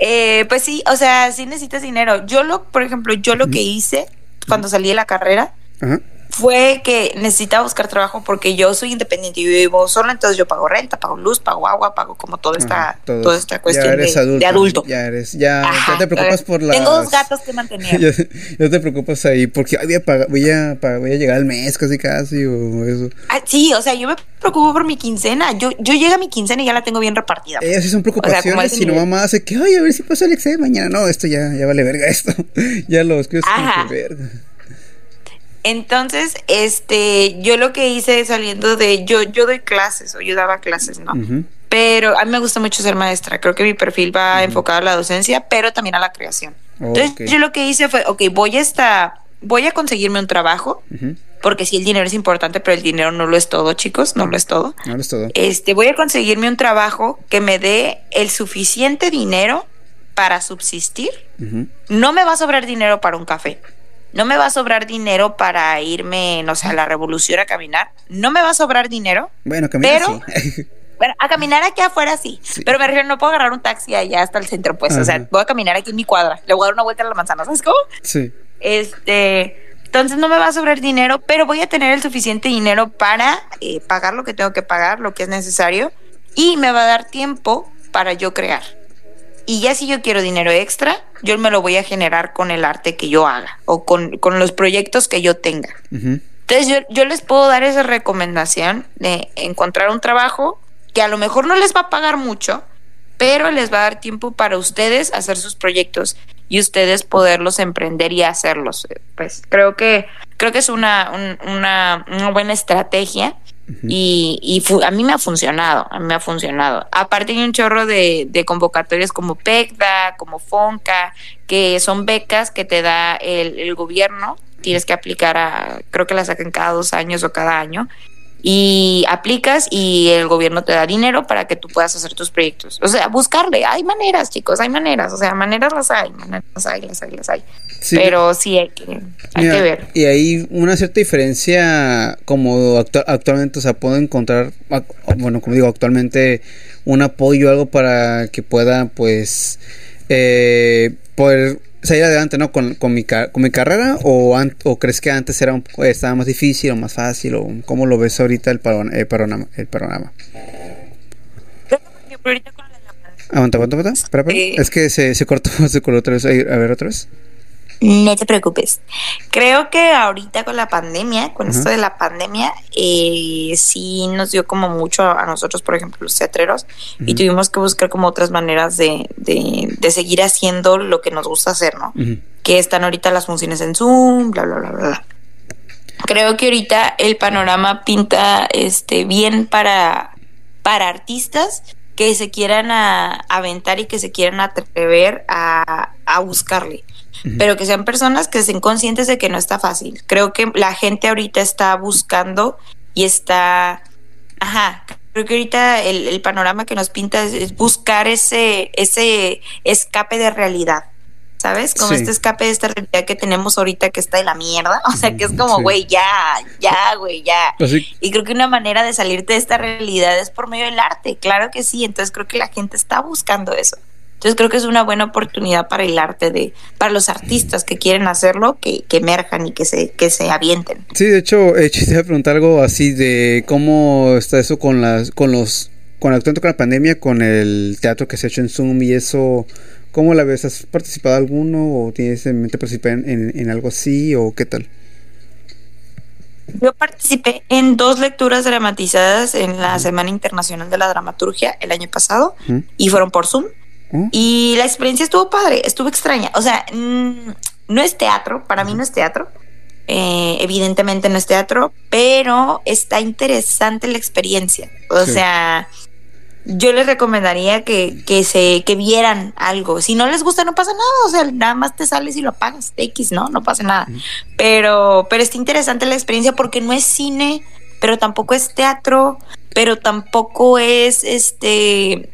Eh, pues sí, o sea, sí necesitas dinero. Yo lo, por ejemplo, yo lo que hice cuando salí de la carrera Ajá fue que necesitaba buscar trabajo porque yo soy independiente y vivo sola, entonces yo pago renta, pago luz, pago agua, pago como toda esta, toda esta cuestión de, adulto. Ya eres, ya, te preocupas por las... Tengo dos gatos que mantener. ya, te preocupas ahí porque voy, a voy, a voy a llegar al mes casi casi o eso. Ah, sí, o sea, yo me preocupo por mi quincena. Yo, yo llego a mi quincena y ya la tengo bien repartida. Esas sí son preocupaciones, si no mamá hace que, ay, a ver si pasa el examen mañana. No, esto ya, ya vale verga esto. ya los que verga. Entonces, este, yo lo que hice saliendo de, yo, yo doy clases o yo daba clases, ¿no? Pero a mí me gusta mucho ser maestra. Creo que mi perfil va enfocado a la docencia, pero también a la creación. Entonces, yo lo que hice fue, ok, voy a estar, voy a conseguirme un trabajo, porque sí, el dinero es importante, pero el dinero no lo es todo, chicos, no lo es todo. No lo es todo. Este, voy a conseguirme un trabajo que me dé el suficiente dinero para subsistir. No me va a sobrar dinero para un café no me va a sobrar dinero para irme, no sé, a la revolución a caminar. No me va a sobrar dinero. Bueno, caminar pero, Bueno, a caminar aquí afuera sí, Pero me refiero, no puedo agarrar un taxi allá hasta el centro, pues. O sea, voy a caminar aquí en mi cuadra. Le voy a dar una vuelta a la manzana, ¿sabes cómo? Sí. Este. Entonces no me va a sobrar dinero, pero voy a tener el suficiente dinero para eh, pagar lo que tengo que pagar, lo que es necesario, y me va a dar tiempo para yo crear. Y ya si yo quiero dinero extra, yo me lo voy a generar con el arte que yo haga o con, los proyectos que yo tenga. Entonces yo, yo les puedo dar esa recomendación de encontrar un trabajo que a lo mejor no les va a pagar mucho, pero les va a dar tiempo para ustedes hacer sus proyectos y ustedes poderlos emprender y hacerlos. Pues creo que creo que es una, una, una buena estrategia y, y a mí me ha funcionado, a mí me ha funcionado. Aparte hay un chorro de, de convocatorias como PECDA, como FONCA, que son becas que te da el, el gobierno. Tienes que aplicar a, creo que las sacan cada dos años o cada año y aplicas y el gobierno te da dinero para que tú puedas hacer tus proyectos. O sea, buscarle, hay maneras, chicos, hay maneras, o sea, maneras las hay, maneras las hay, las hay, las hay. Pero sí hay que, hay que ver. Y hay una cierta diferencia como actualmente, o sea, puedo encontrar, bueno, como digo, actualmente un apoyo, algo para que pueda, pues, eh, poder salir adelante, ¿no? Con, con, mi, con mi carrera o, o crees que antes era un, estaba más difícil o más fácil o cómo lo ves ahorita el, el panorama? El panorama? Aguanta, aguanta, aguanta. Espera, espera. Es que se, se cortó, se cortó otra vez. A ver, otra vez. No te preocupes. Creo que ahorita con la pandemia, con esto de la pandemia, eh, sí nos dio como mucho a nosotros, por ejemplo, los teatreros, y tuvimos que buscar como otras maneras de, de, seguir haciendo lo que nos gusta hacer, ¿no? Que están ahorita las funciones en Zoom, bla, bla, bla, bla. Creo que ahorita el panorama pinta este bien para, para artistas que se quieran aventar y que se quieran atrever a, a buscarle pero que sean personas que estén conscientes de que no está fácil. Creo que la gente ahorita está buscando y está, ajá, creo que ahorita el, panorama que nos pinta es, buscar ese, ese escape de realidad. ¿sabes? Como este escape de esta realidad que tenemos ahorita que está de la mierda. O sea, que es como, güey, ya, ya, güey, ya. Y creo que una manera de salirte de esta realidad es por medio del arte, claro que sí. Entonces creo que la gente está buscando eso. Entonces creo que es una buena oportunidad para el arte de, para los artistas que quieren hacerlo, que, que emerjan y que se, que se avienten. Sí, de hecho, eh, te iba a preguntar algo así de cómo está eso con las, con los, con el con la pandemia, con el teatro que se ha hecho en Zoom y eso, ¿cómo la ves? ¿Has participado alguno o tienes en mente participar en, en, algo así o qué tal? Yo participé en dos lecturas dramatizadas en la Semana Internacional de la Dramaturgia el año pasado y fueron por Zoom. ¿Mm? Y la experiencia estuvo padre, estuvo extraña. O sea, mm, no es teatro, para mí no es teatro. Eh, evidentemente no es teatro, pero está interesante la experiencia. O sea, yo les recomendaría que, que, se que vieran algo. Si no les gusta, no pasa nada. O sea, nada más te sales y lo apagas. X, ¿no? No pasa nada. Pero, pero está interesante la experiencia porque no es cine, pero tampoco es teatro, pero tampoco es este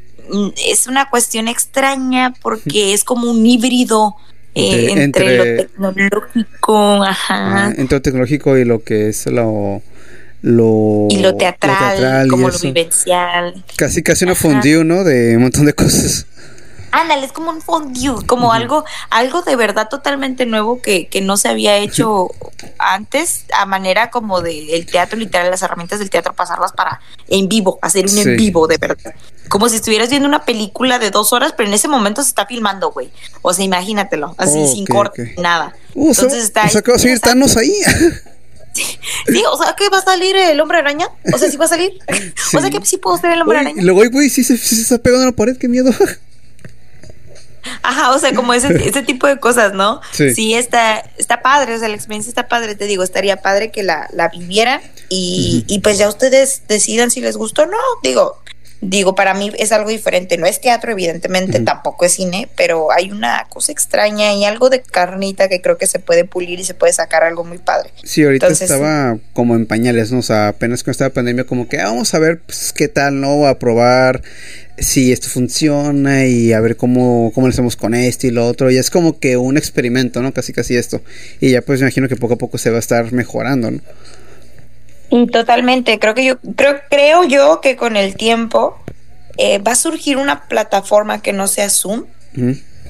es una cuestión extraña porque es como un híbrido eh, entre, lo tecnológico, ajá. Ah, entre lo tecnológico y lo que es lo lo y lo teatral, como lo vivencial. Casi casi una fondue, ¿no? De un montón de cosas. Ándale, es como un fondue, como algo, algo de verdad totalmente nuevo que, que no se había hecho antes, a manera como de el teatro literal, las herramientas del teatro, pasarlas para en vivo, hacer un en vivo de verdad. Como si estuvieras viendo una película de dos horas, pero en ese momento se está filmando, güey. O sea, imagínatelo, así sin corte, nada. Uh, Entonces está. O sea, que va a seguir Thanos ahí. Sí, o sea, que va a salir el hombre araña. O sea, sí va a salir. O sea, que sí puedo ser el hombre araña. Y luego, güey, sí, sí, se está pegando a la pared, qué miedo. Ajá, o sea, como ese, ese tipo de cosas, ¿no? Sí. está, está padre, o sea, la experiencia está padre, te digo, estaría padre que la, la vivieran y, y pues ya ustedes decidan si les gustó o no, digo, digo, para mí es algo diferente. No es teatro, evidentemente, tampoco es cine, pero hay una cosa extraña y algo de carnita que creo que se puede pulir y se puede sacar algo muy padre. Sí, ahorita estaba como en pañales, ¿no? O sea, apenas con esta pandemia, como que ah, vamos a ver pues, qué tal, ¿no? A probar si esto funciona y a ver cómo, cómo lo hacemos con esto y lo otro. Y es como que un experimento, ¿no? Casi, casi esto. Y ya pues me imagino que poco a poco se va a estar mejorando, ¿no? Y totalmente, creo que yo, creo, creo yo que con el tiempo eh, va a surgir una plataforma que no sea Zoom,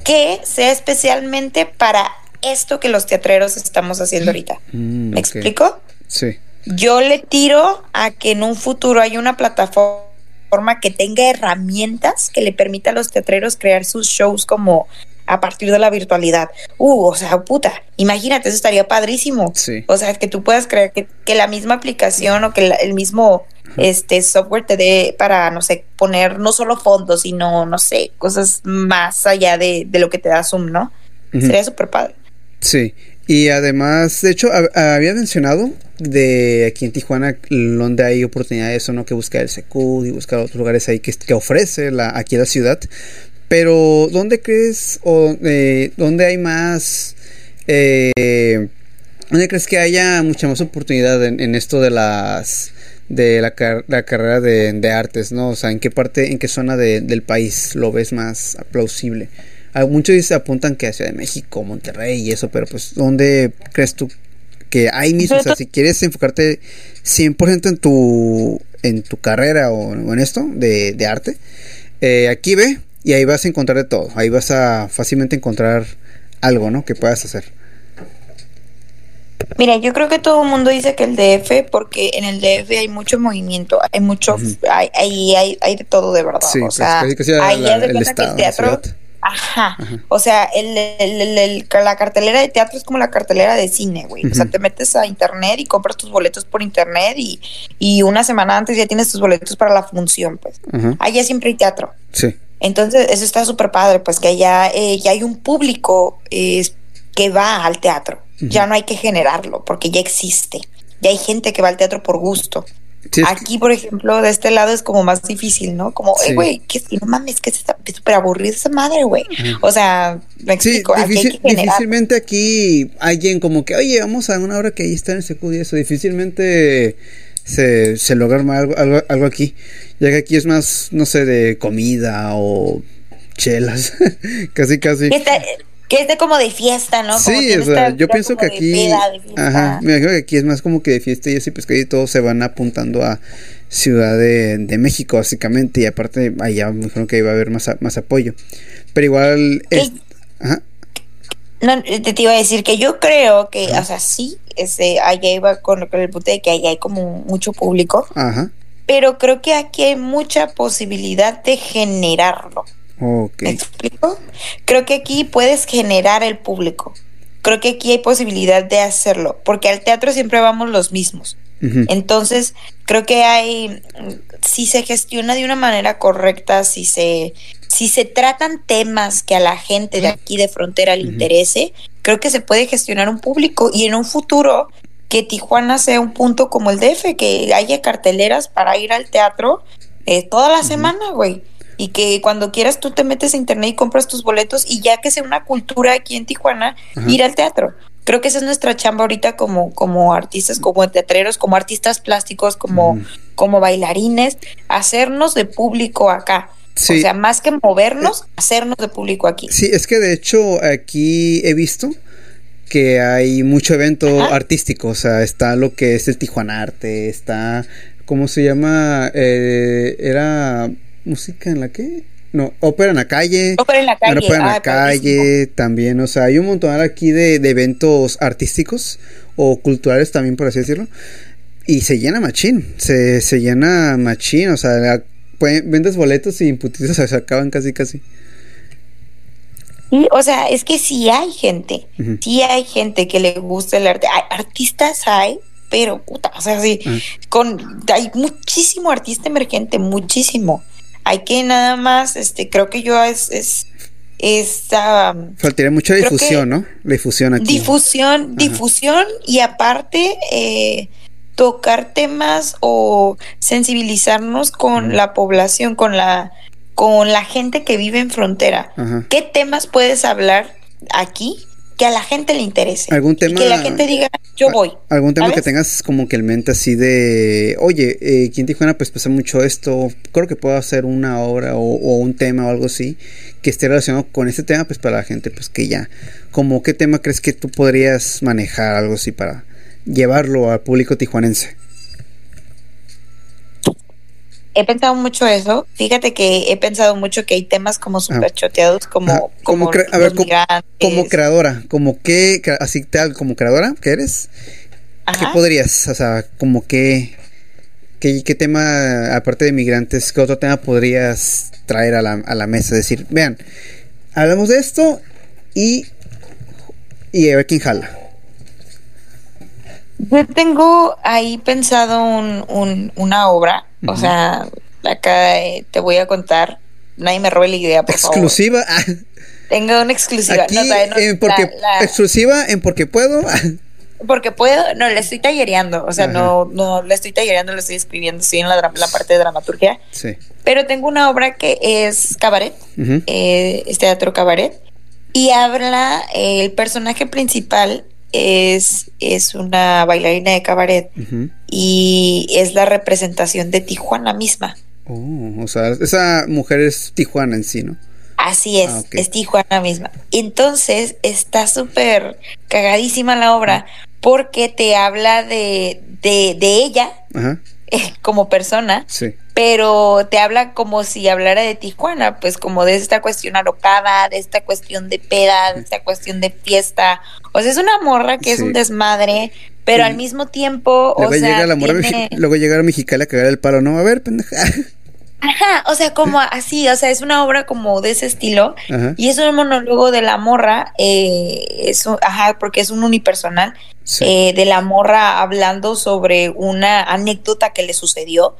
que sea especialmente para esto que los teatreros estamos haciendo ahorita. Mm, ¿Me explico? Sí. Yo le tiro a que en un futuro haya una plataforma que tenga herramientas que le permita a los teatreros crear sus shows como a partir de la virtualidad. Uh, o sea, puta, imagínate, eso estaría padrísimo. Sí. O sea, que tú puedas creer que, la misma aplicación o que el mismo este software te dé para, no sé, poner no solo fondos, sino, no sé, cosas más allá de, lo que te da Zoom, ¿no? Sería súper padre. Sí. Y además, de hecho, había mencionado de aquí en Tijuana donde hay oportunidades o no que buscar el SECUD y buscar otros lugares ahí que, que ofrece la, aquí la ciudad. Pero, ¿dónde crees o eh, dónde hay más... Eh, ¿Dónde crees que haya mucha más oportunidad en, esto de las de la, carrera de, artes, ¿no? O sea, ¿en qué parte, en qué zona del país lo ves más plausible? muchos se apuntan que hacia de México, Monterrey y eso, pero pues, ¿dónde crees tú que hay mismo? O sea, si quieres enfocarte 100% en tu, en tu carrera o, en esto de, de arte, eh, aquí ve, y ahí vas a encontrar de todo. Ahí vas a fácilmente encontrar algo, ¿no? Que puedas hacer. Mira, yo creo que todo el mundo dice que el DF, porque en el DF hay mucho movimiento, hay mucho, hay, hay, hay, de todo de verdad. Sí, o pues, sea, ahí es de cuenta que el teatro. Ajá. O sea, el, el, el, la cartelera de teatro es como la cartelera de cine, güey. O sea, te metes a internet y compras tus boletos por internet y, y una semana antes ya tienes tus boletos para la función, pues. Allá siempre hay teatro. Sí. Entonces, eso está súper padre, pues que ya, eh, ya hay un público eh, que va al teatro. Ya no hay que generarlo, porque ya existe. Ya hay gente que va al teatro por gusto. Aquí, por ejemplo, de este lado es como más difícil, ¿no? Como, güey, que no mames, que es súper aburrida esa madre, güey. O sea, me explico. difícilmente aquí alguien como que, oye, vamos a una hora que ahí está en ese y eso. Difícilmente se, se logra algo, algo, algo aquí. Ya que aquí es más, no sé, de comida o chelas. casi, casi. Que, que esté como de fiesta, ¿no? sí, o sea, yo pienso que aquí, ajá, me imagino que aquí es más como que de fiesta y así, pues que ahí todos se van apuntando a Ciudad de, México, básicamente, y aparte allá me dijeron que iba a haber más, más apoyo. Pero igual, es, ajá. No, te iba a decir que yo creo que, o sea, sí, este, allá iba con, con el punto de que allá hay como mucho público. Ajá. Pero creo que aquí hay mucha posibilidad de generarlo. Okay. ¿Me explico? Creo que aquí puedes generar el público. Creo que aquí hay posibilidad de hacerlo, porque al teatro siempre vamos los mismos. Entonces, creo que hay, si se gestiona de una manera correcta, si se, si se tratan temas que a la gente de aquí de frontera le interese, creo que se puede gestionar un público y en un futuro que Tijuana sea un punto como el DF, que haya carteleras para ir al teatro eh, toda la semana, güey. Y que cuando quieras tú te metes a internet y compras tus boletos y ya que sea una cultura aquí en Tijuana, ir al teatro. Creo que esa es nuestra chamba ahorita como, como artistas, como teatreros, como artistas plásticos, como, como bailarines, hacernos de público acá. O sea, más que movernos, eh, hacernos de público aquí. Sí, es que de hecho aquí he visto que hay mucho evento artístico, o sea, está lo que es el Tijuana Arte, está, ¿cómo se llama? Eh, era música en la que no, ópera en la calle. Ópera en la calle. Ópera en la calle también. O sea, hay un montón aquí de, eventos artísticos o culturales también, por así decirlo. Y se llena machín. Se, se llena machín. O sea, vendes boletos y imputitos se acaban casi, casi. O sea, es que sí hay gente. Sí hay gente que le gusta el arte. artistas hay, pero puta, o sea, sí. Ah. Con, hay muchísimo artista emergente, muchísimo hay que nada más, este, creo que yo es, es, Faltaría mucha difusión, ¿no? difusión aquí. Difusión, difusión y aparte eh, tocar temas o sensibilizarnos con la población, con la, con la gente que vive en frontera. ¿Qué temas puedes hablar aquí que a la gente le interese. Algún tema. que la gente diga, yo voy. Algún tema que tengas como que en mente así de, oye, eh, aquí en Tijuana pues pasa mucho esto, creo que puedo hacer una obra o, un tema o algo así que esté relacionado con este tema, pues para la gente, pues que ya, como qué tema crees que tú podrías manejar, algo así para llevarlo al público tijuanense he pensado mucho eso. Fíjate que he pensado mucho que hay temas como súper choteados, como, como, a ver, como, creadora, como que, así tal, como creadora que eres, ¿qué podrías, o sea, como que, qué, qué tema, aparte de migrantes, qué otro tema podrías traer a la, a la mesa? Decir, vean, hablamos de esto y, y a ver quién jala. Yo tengo ahí pensado un, una obra, o sea, acá eh, te voy a contar, nadie me robe la idea, por exclusiva. favor. Exclusiva. Tengo una exclusiva. porque, exclusiva en porque puedo. porque puedo, no, le estoy tallereando, o sea, no, no, le estoy tallereando, le estoy escribiendo, sí, en la, la parte de dramaturgia. Sí. Pero tengo una obra que es cabaret, eh, es teatro cabaret, y habla, el personaje principal es, es una bailarina de cabaret y es la representación de Tijuana misma. Oh, o sea, esa mujer es Tijuana en sí, ¿no? Así es, ah, es Tijuana misma. Entonces está súper cagadísima la obra porque te habla de, de, de ella como persona, sí pero te habla como si hablara de Tijuana, pues como de esta cuestión alocada, de esta cuestión de peda, de esta cuestión de fiesta. O sea, es una morra que es un desmadre, pero al mismo tiempo, luego o sea, llega la morra luego llegar a Mexicali a cagar el palo, no, a ver, pendeja. Ajá, o sea, como así, o sea, es una obra como de ese estilo. Y es un monólogo de la morra, eh, es ajá, porque es un unipersonal eh, de la morra hablando sobre una anécdota que le sucedió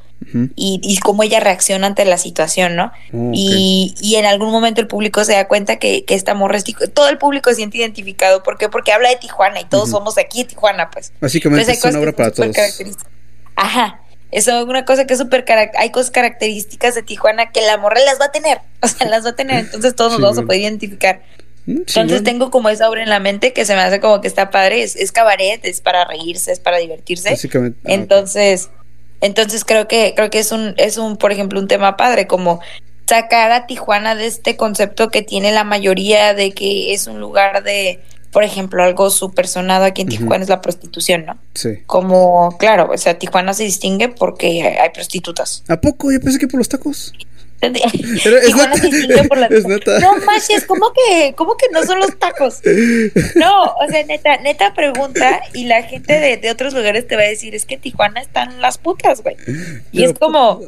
y, y, cómo ella reacciona ante la situación, ¿no? Oh, y, y, en algún momento el público se da cuenta que, que esta morra es todo el público se siente identificado, ¿por qué? Porque habla de Tijuana y todos somos aquí de Tijuana, pues. Básicamente es una obra para todos. Ajá. Eso es una cosa que es súper hay cosas características de Tijuana que la morra las va a tener, o sea, las va a tener, entonces todos nos vamos a poder identificar. Mm, entonces tengo como esa obra en la mente que se me hace como que está padre, es, es cabaret, es para reírse, es para divertirse. Básicamente. Ah, entonces, entonces creo que creo que es un es un por ejemplo un tema padre como sacar a Tijuana de este concepto que tiene la mayoría de que es un lugar de, por ejemplo, algo súper sonado aquí en Tijuana es la prostitución, ¿no? Sí. Como, claro, o sea, Tijuana se distingue porque hay prostitutas. ¿A poco? Yo pensé que por los tacos. Tijuana se distingue por las No manches, ¿cómo que, ¿cómo que no son los tacos? No, o sea, neta, neta pregunta y la gente de, de otros lugares te va a decir, es que Tijuana están las putas, güey. Y es como...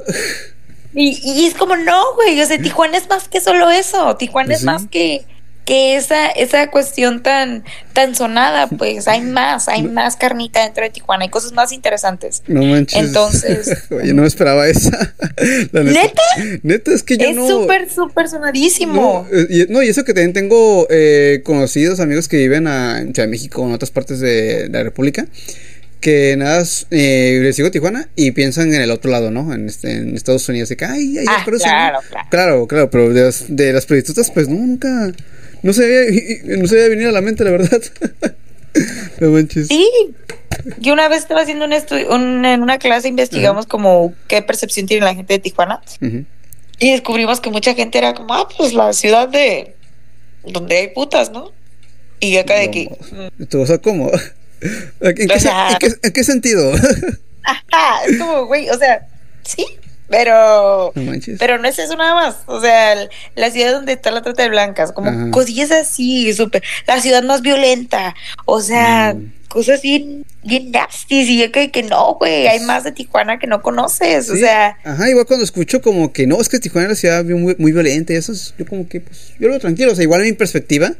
Y, y, es como, no, güey, o sea, Tijuana es más que solo eso, Tijuana es más que, que esa, esa cuestión tan, tan sonada, pues hay más, hay más carnita dentro de Tijuana, hay cosas más interesantes. No manches. Entonces. Oye, no me esperaba esa. neta, ¿Neta? es que yo es no. Es súper, súper sonadísimo. No y, no y, eso que también tengo eh, conocidos amigos que viven a, en Ciudad de México o en otras partes de la República que nada, eh, les digo Tijuana y piensan en el otro lado, ¿no? En, este, en Estados Unidos, de que, ay, ay, ah, claro, claro, claro. Claro, pero de las, de las prostitutas, pues no, nunca, no se había, no se venido a la mente, la verdad. no manches. Sí, yo una vez estaba haciendo un un, en una clase, investigamos como qué percepción tiene la gente de Tijuana y descubrimos que mucha gente era como, ah, pues la ciudad de donde hay putas, ¿no? Y acá de aquí. ¿Tú, o sea, cómo? ¿En qué, o sea, ¿en, qué, ¿En, qué, sentido? Ajá, es como, güey, o sea, sí, pero no pero no es eso nada más. O sea, la ciudad donde está la trata de blancas, como Ajá. cosillas así, súper. La ciudad más violenta, o sea, mm. cosas bien, bien nasty. Y yo creo que no, güey, hay más de Tijuana que no conoces, sí. o sea. Ajá, igual cuando escucho como que no, es que Tijuana es una ciudad muy, muy violenta y eso, es, yo como que, pues, yo lo veo tranquilo, o sea, igual en mi perspectiva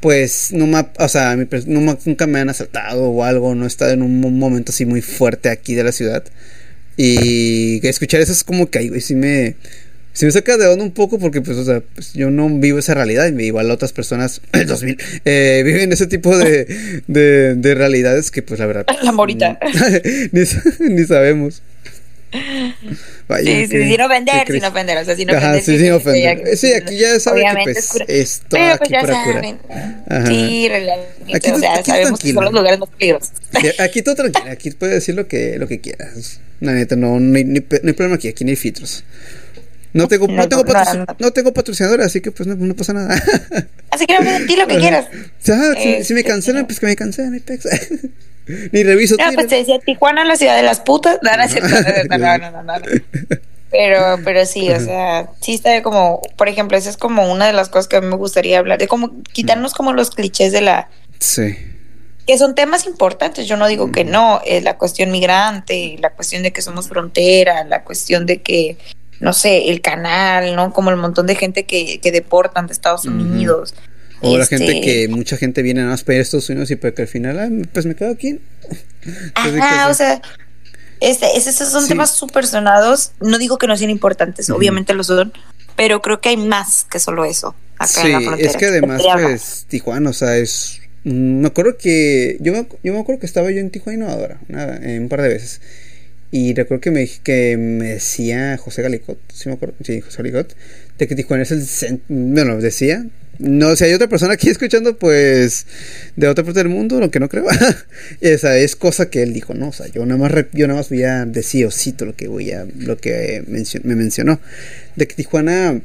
pues no me, o sea, no me, nunca me han asaltado o algo, no he estado en un momento así muy fuerte aquí de la ciudad. Y escuchar eso es como que, ay, güey, sí me, sí me saca de onda un poco porque, pues, o sea, pues, yo no vivo esa realidad y igual otras personas, el 2000, eh, viven ese tipo de, de, de, realidades que, pues, la verdad. La morita. ni, ni sabemos. Vaya, sí, sí, sin ofender, sin ofender, o sea, sin ofender. Ajá, sí, sin ofender. Sí, aquí ya saben que pues, es, es todo Pero, aquí pues, ya para saben. Ajá. Sí, realmente, Aquí o sea, aquí sabemos que son los lugares más peligrosos. Aquí todo tranquilo, aquí puedes decir lo que, lo que quieras. La neta, no, no hay problema aquí, aquí no hay filtros. No tengo, no, tengo, no, tengo patrocinadora, así que pues no, no pasa nada. Así que di lo que quieras. Ah, si, este, si, me cancelan, pues que me cancelen, pex. Ni reviso. No, pues se decía Tijuana, la ciudad de las putas. No, no, no, no, Pero, pero sí, o sea, sí está como, por ejemplo, esa es como una de las cosas que a mí me gustaría hablar, de como quitarnos como los clichés de la... Sí. Que son temas importantes, yo no digo que no, eh, la cuestión migrante, la cuestión de que somos frontera, la cuestión de que, no sé, el canal, ¿no? Como el montón de gente que, que deportan de Estados Unidos. O este... la gente que mucha gente viene nada más para Estados Unidos y porque al final, ah, pues me quedo aquí. Ajá, o sea, este, esos son sí. temas súper sonados. No digo que no sean importantes, uh -huh. obviamente lo son, pero creo que hay más que solo eso acá sí, en la frontera. Es que además, pues, Tijuana, o sea, es. Me acuerdo que. Yo me, yo me acuerdo que estaba yo en Tijuana Innovadora, una, un par de veces. Y recuerdo que me, que me decía José Galicot, ¿sí me acuerdo? Sí, José Galicot, de que Tijuana es el centro. Bueno, decía. No, si hay otra persona aquí escuchando, pues de otra parte del mundo, lo que no creo. Esa es cosa que él dijo, no, o sea, yo nada más, yo nada más voy a decir o cito lo que voy a, lo que mencio, me mencionó, de que Tijuana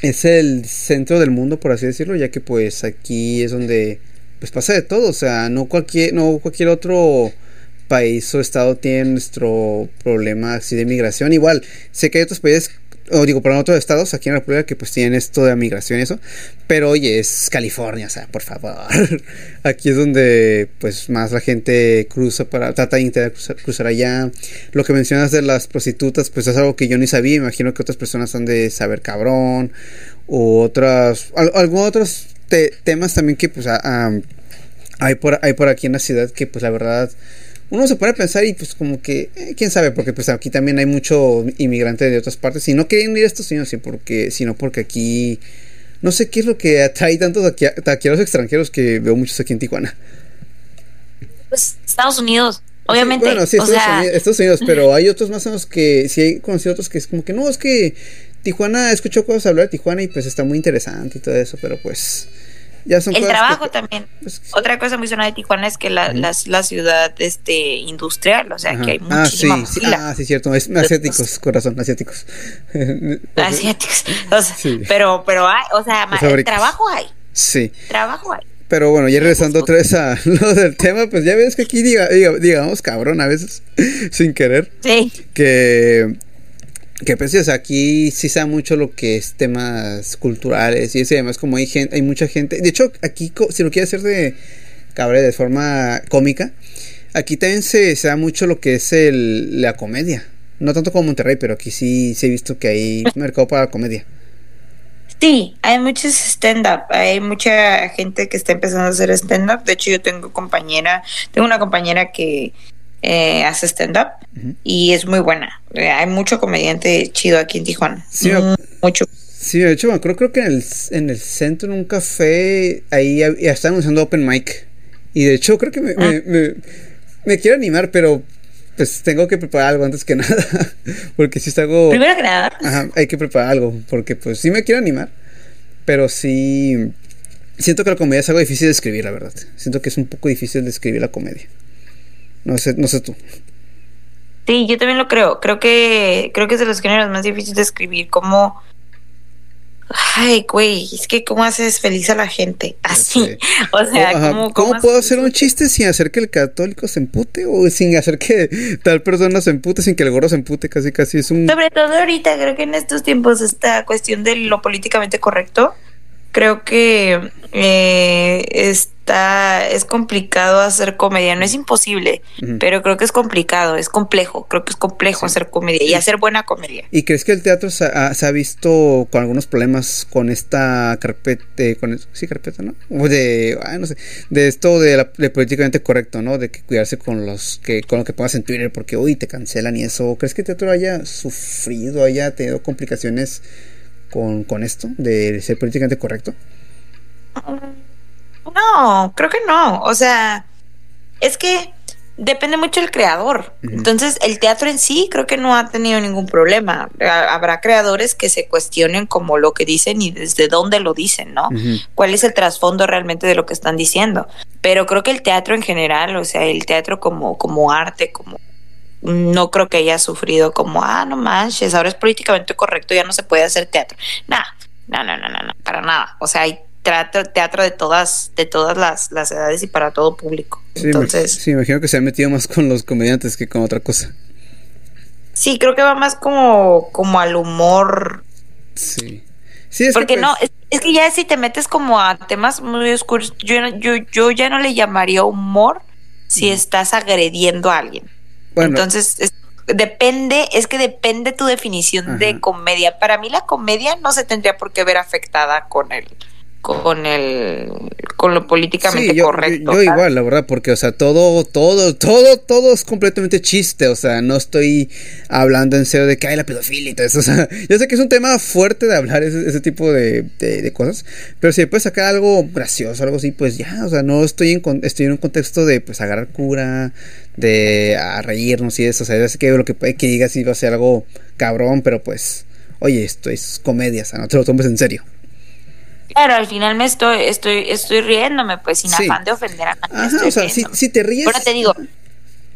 es el centro del mundo, por así decirlo, ya que pues aquí es donde pues pasa de todo, o sea, no cualquier, no cualquier otro país o estado tiene nuestro problema así de migración. Igual, sé que hay otros países, o digo, para otros estados aquí en la República que pues tienen esto de migración y eso, pero oye, es California, o sea, por favor. aquí es donde pues más la gente cruza para, trata de intentar cruzar, allá. Lo que mencionas de las prostitutas, pues es algo que yo ni sabía, imagino que otras personas han de saber cabrón, o otras, al, algunos otros te, temas también que pues a, um, hay, por, hay por aquí en la ciudad que pues la verdad uno se pone a pensar y pues como que, eh, quién sabe, porque pues aquí también hay mucho inmigrante de otras partes y no quieren ir a Estados Unidos, sino porque, sino porque aquí, no sé qué es lo que atrae tantos taqueros extranjeros que veo muchos aquí en Tijuana. Pues Estados Unidos, obviamente. Bueno, sí, Estados, sea... Unidos, Estados, Unidos, pero hay otros más o menos que, sí hay conocido otros que es como que no, es que Tijuana, escucho cosas hablar de Tijuana y pues está muy interesante y todo eso, pero pues Ya son el trabajo también. Pues, Otra cosa muy sonada de Tijuana es que la, la, ciudad este, industrial, o sea, que hay ah, muchísima Ah, sí, sí, ah, sí, cierto. Es, asiáticos, corazón, asiáticos. asiáticos. Pero, pero hay, o sea, trabajo hay. Sí. Trabajo hay. Pero bueno, ya regresando otra vez a lo del tema, pues ya ves que aquí diga, digamos cabrón a veces, sin querer. Sí. Que que pues aquí sí sabe mucho lo que es temas culturales y eso además como hay gente, hay mucha gente, de hecho aquí si lo quiere hacer de cabre de forma cómica, aquí también se, se da mucho lo que es el, la comedia. No tanto como Monterrey, pero aquí sí se he visto que hay mercado para la comedia. Sí, hay muchos stand-up, hay mucha gente que está empezando a hacer stand-up. De hecho, yo tengo compañera, tengo una compañera que eh, hace stand-up y es muy buena. Eh, hay mucho comediante chido aquí en Tijuana. Sí, mucho. Sí, de hecho, creo, creo que en el, en el centro, en un café, ahí ya están usando open mic. Y de hecho, creo que me, me, me, quiero animar, pero pues tengo que preparar algo antes que nada. porque si está algo. Primero que nada. Ajá, hay que preparar algo. Porque pues sí me quiero animar. Pero sí. Siento que la comedia es algo difícil de escribir, la verdad. Siento que es un poco difícil de escribir la comedia. No sé, no sé tú. Sí, yo también lo creo. Creo que creo que es de los géneros más difíciles de escribir. Como, ay, güey, es que cómo haces feliz a la gente, así. O sea, ¿cómo, ¿cómo, puedo hacer un chiste sin hacer que el católico se empute o sin hacer que tal persona se empute, sin que el gorro se empute? Casi, casi es un. Sobre todo ahorita, creo que en estos tiempos esta cuestión de lo políticamente correcto creo que eh, está es complicado hacer comedia. No es imposible pero creo que es complicado es complejo creo que es complejo hacer comedia y hacer buena comedia. Y crees que el teatro se ha, visto con algunos problemas con esta carpeta con sí carpeta no de no sé de esto de, la, políticamente correcto no de que cuidarse con los que con lo que pongas en Twitter porque uy te cancelan y eso. Crees que el teatro haya sufrido haya tenido complicaciones con, con esto de ser políticamente correcto? No, creo que no. O sea, es que depende mucho del creador. Entonces, el teatro en sí creo que no ha tenido ningún problema. Habrá creadores que se cuestionen como lo que dicen y desde dónde lo dicen, ¿no? ¿Cuál es el trasfondo realmente de lo que están diciendo? Pero creo que el teatro en general, o sea, el teatro como, como arte, como no creo que haya sufrido como, ah, no manches, ahora es políticamente correcto, ya no se puede hacer teatro. Nah, no, no, no, no, no, para nada. O sea, hay teatro, teatro de todas, de todas las, las edades y para todo público. Sí, Entonces, sí, imagino que se ha metido más con los comediantes que con otra cosa. Sí, creo que va más como, como al humor. Sí. Sí, es Porque no, pues es, que ya si te metes como a temas muy oscuros, yo, yo, yo ya no le llamaría humor si estás agrediendo a alguien. Entonces, depende, es que depende tu definición de comedia. Para mí la comedia no se tendría por qué ver afectada con el con el con lo políticamente correcto. Yo, igual, la verdad, porque o sea, todo todo todo todo es completamente chiste, o sea, no estoy hablando en serio de que hay la pedofilia y todo eso, o sea, yo sé que es un tema fuerte de hablar ese, ese tipo de, de, cosas, pero si puedes sacar algo gracioso, algo así, pues ya, o sea, no estoy en estoy en un contexto de pues agarrar cura, de a reírnos y eso, o sea, yo sé que lo que que digas va a ser algo cabrón, pero pues oye, esto es comedia, o sea, no te lo tomes en serio. Claro, al final me estoy, estoy, estoy riéndome, pues sin afán de ofender a nadie. Ajá, o sea, si, te ríes. Ahora te digo,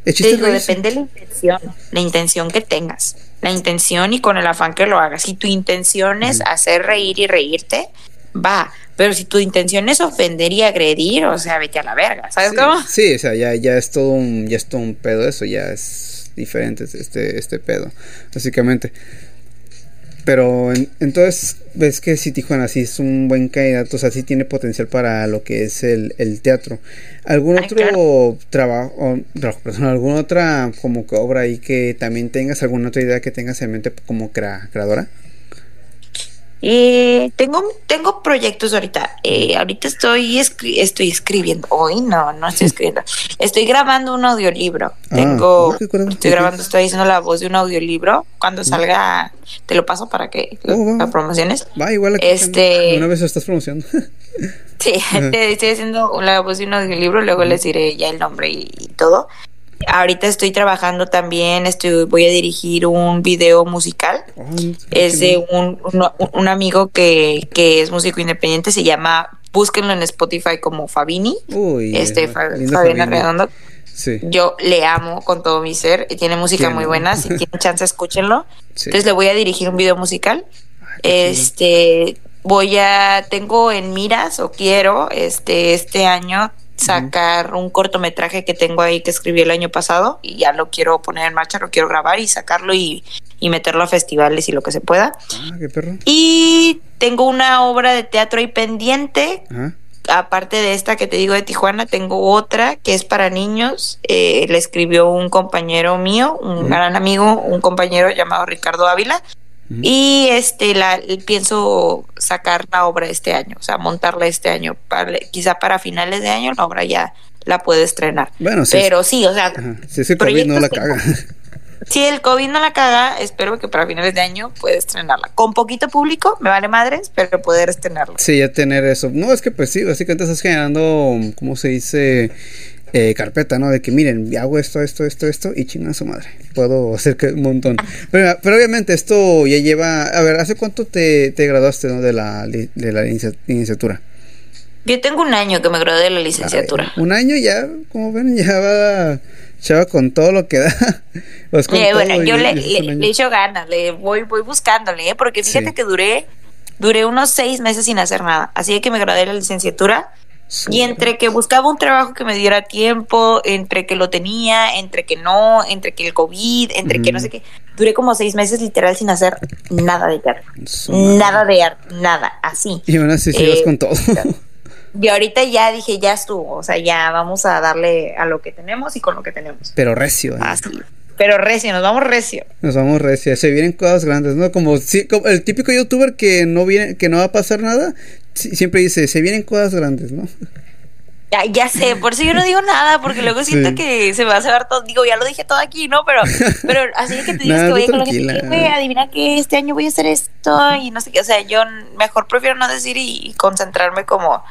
te digo, depende de la intención, la intención que tengas, la intención y con el afán que lo hagas. Si tu intención es hacer reír y reírte, va. Pero si tu intención es ofender y agredir, o sea, vete a la verga, ¿sabes cómo? Sí, o sea, ya, ya es todo un, ya es todo un pedo eso, ya es diferente este, este pedo, básicamente. Pero entonces ves que si Tijuana sí es un buen candidato, o sea, sí tiene potencial para lo que es el, teatro. ¿Algún otro trabajo, trabajo, perdón, alguna otra como que obra ahí que también tengas, alguna otra idea que tengas en mente como creadora? Eh, tengo, tengo proyectos ahorita. Eh, ahorita estoy, estoy escribiendo. Hoy no, no estoy escribiendo. Estoy grabando un audiolibro. Ah, tengo, estoy grabando, estoy diciendo la voz de un audiolibro. Cuando salga, te lo paso para que oh, la promociones. Va, igual aquí este, una vez estás promocionando. sí, estoy haciendo la voz de un audiolibro. Luego les diré ya el nombre y todo. Ahorita estoy trabajando también, estoy, voy a dirigir un video musical. Es de un, un, amigo que, que, es músico independiente, se llama búsquenlo en Spotify como Fabini. Uy, este, Fa- Fabiana. Redondo. Sí. Yo le amo con todo mi ser. y Tiene música ¿Quién muy buena. Si tienen chance, escúchenlo. Sí. Entonces le voy a dirigir un video musical. Este, voy a, tengo en miras o quiero, este, este año sacar un cortometraje que tengo ahí que escribí el año pasado y ya lo quiero poner en marcha, lo quiero grabar y sacarlo y, y meterlo a festivales y lo que se pueda. Ah, qué perro. Y tengo una obra de teatro ahí pendiente, aparte de esta que te digo de Tijuana, tengo otra que es para niños. Eh, le escribió un compañero mío, un gran amigo, un compañero llamado Ricardo Ávila. Y este la pienso sacar la obra este año, o sea, montarla este año. Para- quizá para finales de año la obra ya la puedo estrenar. Bueno, sí. Pero sí, o sea, Ajá. Si es que COVID no la caga. si el COVID no la caga, espero que para finales de año pueda estrenarla. Con poquito público, me vale madres, pero poder estrenarla. Sí, ya tener eso. No, es que pues sí, básicamente estás generando, ¿cómo se dice? Eh, carpeta, ¿no? De que miren, hago esto, esto, esto, esto y chinga su madre. Puedo hacer que un montón. Pero, pero obviamente esto ya lleva. A ver, ¿hace cuánto te, te graduaste, ¿no? De la, de la iniciatura. Yo tengo un año que me gradué de la licenciatura. Ay, un año ya, como ven, ya va. Ya va con todo lo que da. Con Eh, bueno, yo le, le, le echo ganas, le voy, voy buscándole, ¿eh? porque fíjate Sí. que duré, duré unos seis meses sin hacer nada. Así que me gradué de la licenciatura. Y entre que buscaba un trabajo que me diera tiempo, entre que lo tenía, entre que no, entre que el COVID, entre que no sé qué, duré como seis meses literal sin hacer nada de madre. Nada de arte, nada, así. Y aún así sí Eh, con todo. Y ahorita ya dije, ya estuvo, o sea, ya vamos a darle a lo que tenemos y con lo que tenemos. Pero recio. ¿eh? Así. Pero recio, nos vamos recio. Nos vamos recia, se vienen cosas grandes, ¿no? Como, si, como el típico youtuber que no viene, que no va a pasar nada, siempre dice, se vienen cosas grandes, ¿no? Ya, ya sé, por eso yo no digo nada, porque luego siento Sí. que se me va a saber todo. Digo, ya lo dije todo aquí, ¿no? Pero, pero así que te digas que voy con lo que güey, adivina que este año voy a hacer esto y no sé qué. O sea, yo mejor prefiero no decir y, y concentrarme como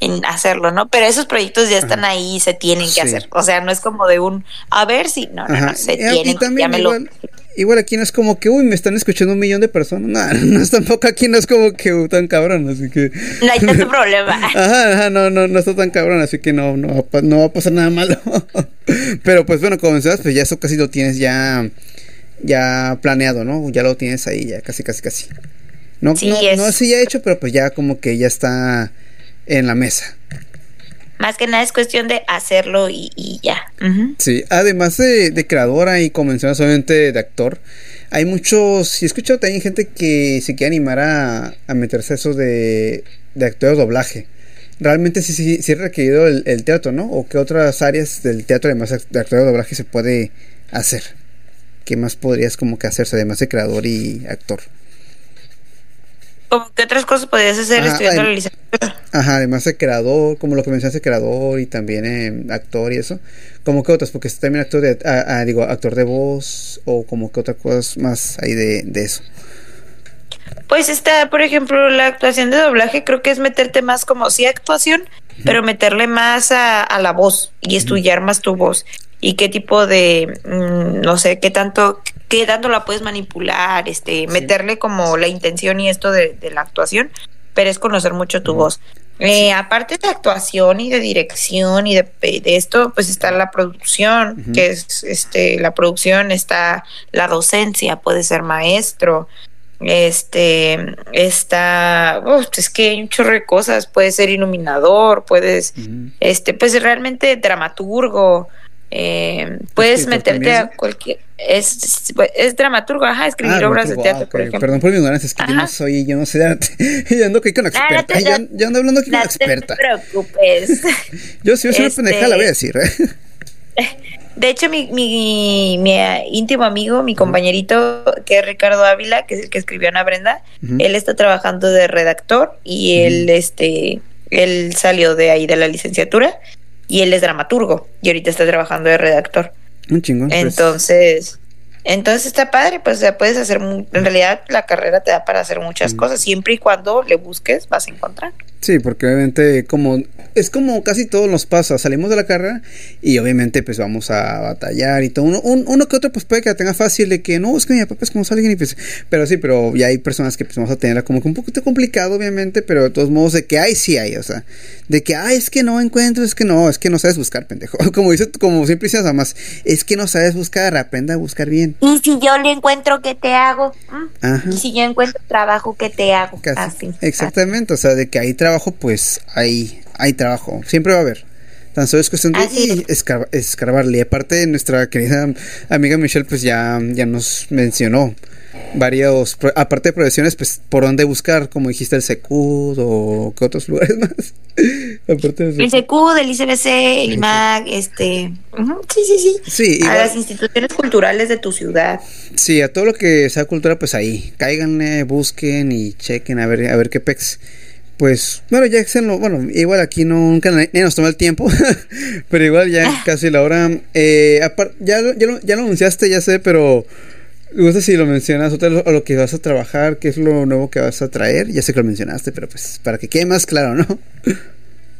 en hacerlo, ¿no? Pero esos proyectos ya están Ajá. ahí y se tienen que Sí. hacer. O sea, no es como de un, a ver si, no, no, no, se Y- y tienen, también ya me lo... igual, aquí no es como que, uy, me están escuchando un millón de personas. No, no es tampoco aquí no es como que uh, tan cabrón, así que... No hay tanto problema. Ajá, ajá, no, no, no está tan cabrón, así que no, no, va a pa- no va a pasar nada malo. Pero pues bueno, como mencionas, pues ya eso casi lo tienes ya, ya planeado, ¿no? Ya lo tienes ahí, ya casi, casi, casi. No, Sí, no, es- no así ya hecho, pero pues ya como que ya está en la mesa. Más que nada es cuestión de hacerlo y, y ya. Sí, además de, de creadora y como mencionas, obviamente de actor, hay muchos, y he escuchado también gente que se quiere animar a, a meterse a eso de, de actor de doblaje. Realmente sí, sí, sí es requerido el, el teatro, ¿no? ¿O qué otras áreas del teatro, además de actor de doblaje, se puede hacer? ¿Qué más podrías como que hacerse, además de creador y actor? Como que otras cosas podrías hacer Ajá, estudiando la licenciatura. Ajá, además de creador, como lo que mencionaste, creador y también eh, actor y eso. Como que otras, porque también actor de, ah, ah, digo, actor de voz o como que otras cosas más ahí de, de eso. Pues está, por ejemplo, la actuación de doblaje, creo que es meterte más como sí actuación, pero meterle más a, a la voz y estudiar más tu voz. Y qué tipo de, mm, no sé, qué tanto, qué tanto la puedes manipular, este, meterle como la intención y esto de, de la actuación, pero es conocer mucho tu voz. Eh, aparte de actuación y de dirección y de, de esto, pues está la producción, que es este, la producción, está la docencia, puede ser maestro, este está es que hay un chorro de cosas puedes ser iluminador puedes este pues realmente dramaturgo eh, puedes Escritor meterte a cualquier es, es dramaturgo ajá escribir Ah, obras de teatro ah, por ok. ejemplo Perdón por mi ignorancia, es que yo no soy, yo no sé de arte. yo ando aquí con Ah, no experta. te- yo, yo ando hablando aquí con no experta. te preocupes Yo si yo soy una Este- pendeja, la voy a decir. ¿eh? De hecho, mi, mi, mi, eh, íntimo amigo, mi compañerito, que es Ricardo Ávila, que es el que escribió Ana Brenda, él está trabajando de redactor y él, este, él salió de ahí de la licenciatura y él es dramaturgo y ahorita está trabajando de redactor. Un chingón. pues. Entonces, entonces está padre, pues o sea, puedes hacer, en realidad la carrera te da para hacer muchas Ujú. cosas, siempre y cuando le busques vas a encontrar. Sí, porque obviamente como es como casi todos nos pasa, salimos de la carrera y obviamente pues vamos a batallar y todo. Uno, uno que otro pues puede que la tenga fácil de que no, es que mi papá es como alguien y pues, pero sí, pero ya hay personas que pues vamos a tenerla como que un poquito complicado obviamente, pero de todos modos de que hay, sí hay, o sea, de que, ay, es que no encuentro, es que no, es que no sabes buscar, pendejo. Como dice, como siempre dices, además, es que no sabes buscar, aprenda a buscar bien. Y si yo le encuentro, ¿qué te hago? ¿Mm? Y si yo encuentro trabajo, ¿qué te hago? Así. Exactamente, o sea, de que hay trabajo, pues hay, hay trabajo, siempre va a haber. Tan solo es cuestión de escarbarle. Y aparte, nuestra querida amiga Michelle, pues ya, ya nos mencionó varios, aparte de profesiones, pues por dónde buscar, como dijiste, el SECUD o qué otros lugares más. aparte el SECUD, el ICBC, el IMAC, este. sí, sí, sí. sí a las instituciones culturales de tu ciudad. Sí, a todo lo que sea cultura, pues ahí. Cáiganle, busquen y chequen a ver, a ver qué pex. Pues, bueno, ya se lo, bueno, igual aquí no, nunca ni nos toma el tiempo, pero igual ya casi la hora. Eh, ya, ya, lo, ya lo anunciaste, ya sé, pero sé si lo mencionas o lo, lo que vas a trabajar, qué es lo nuevo que vas a traer. Ya sé que lo mencionaste, pero pues para que quede más claro, ¿no?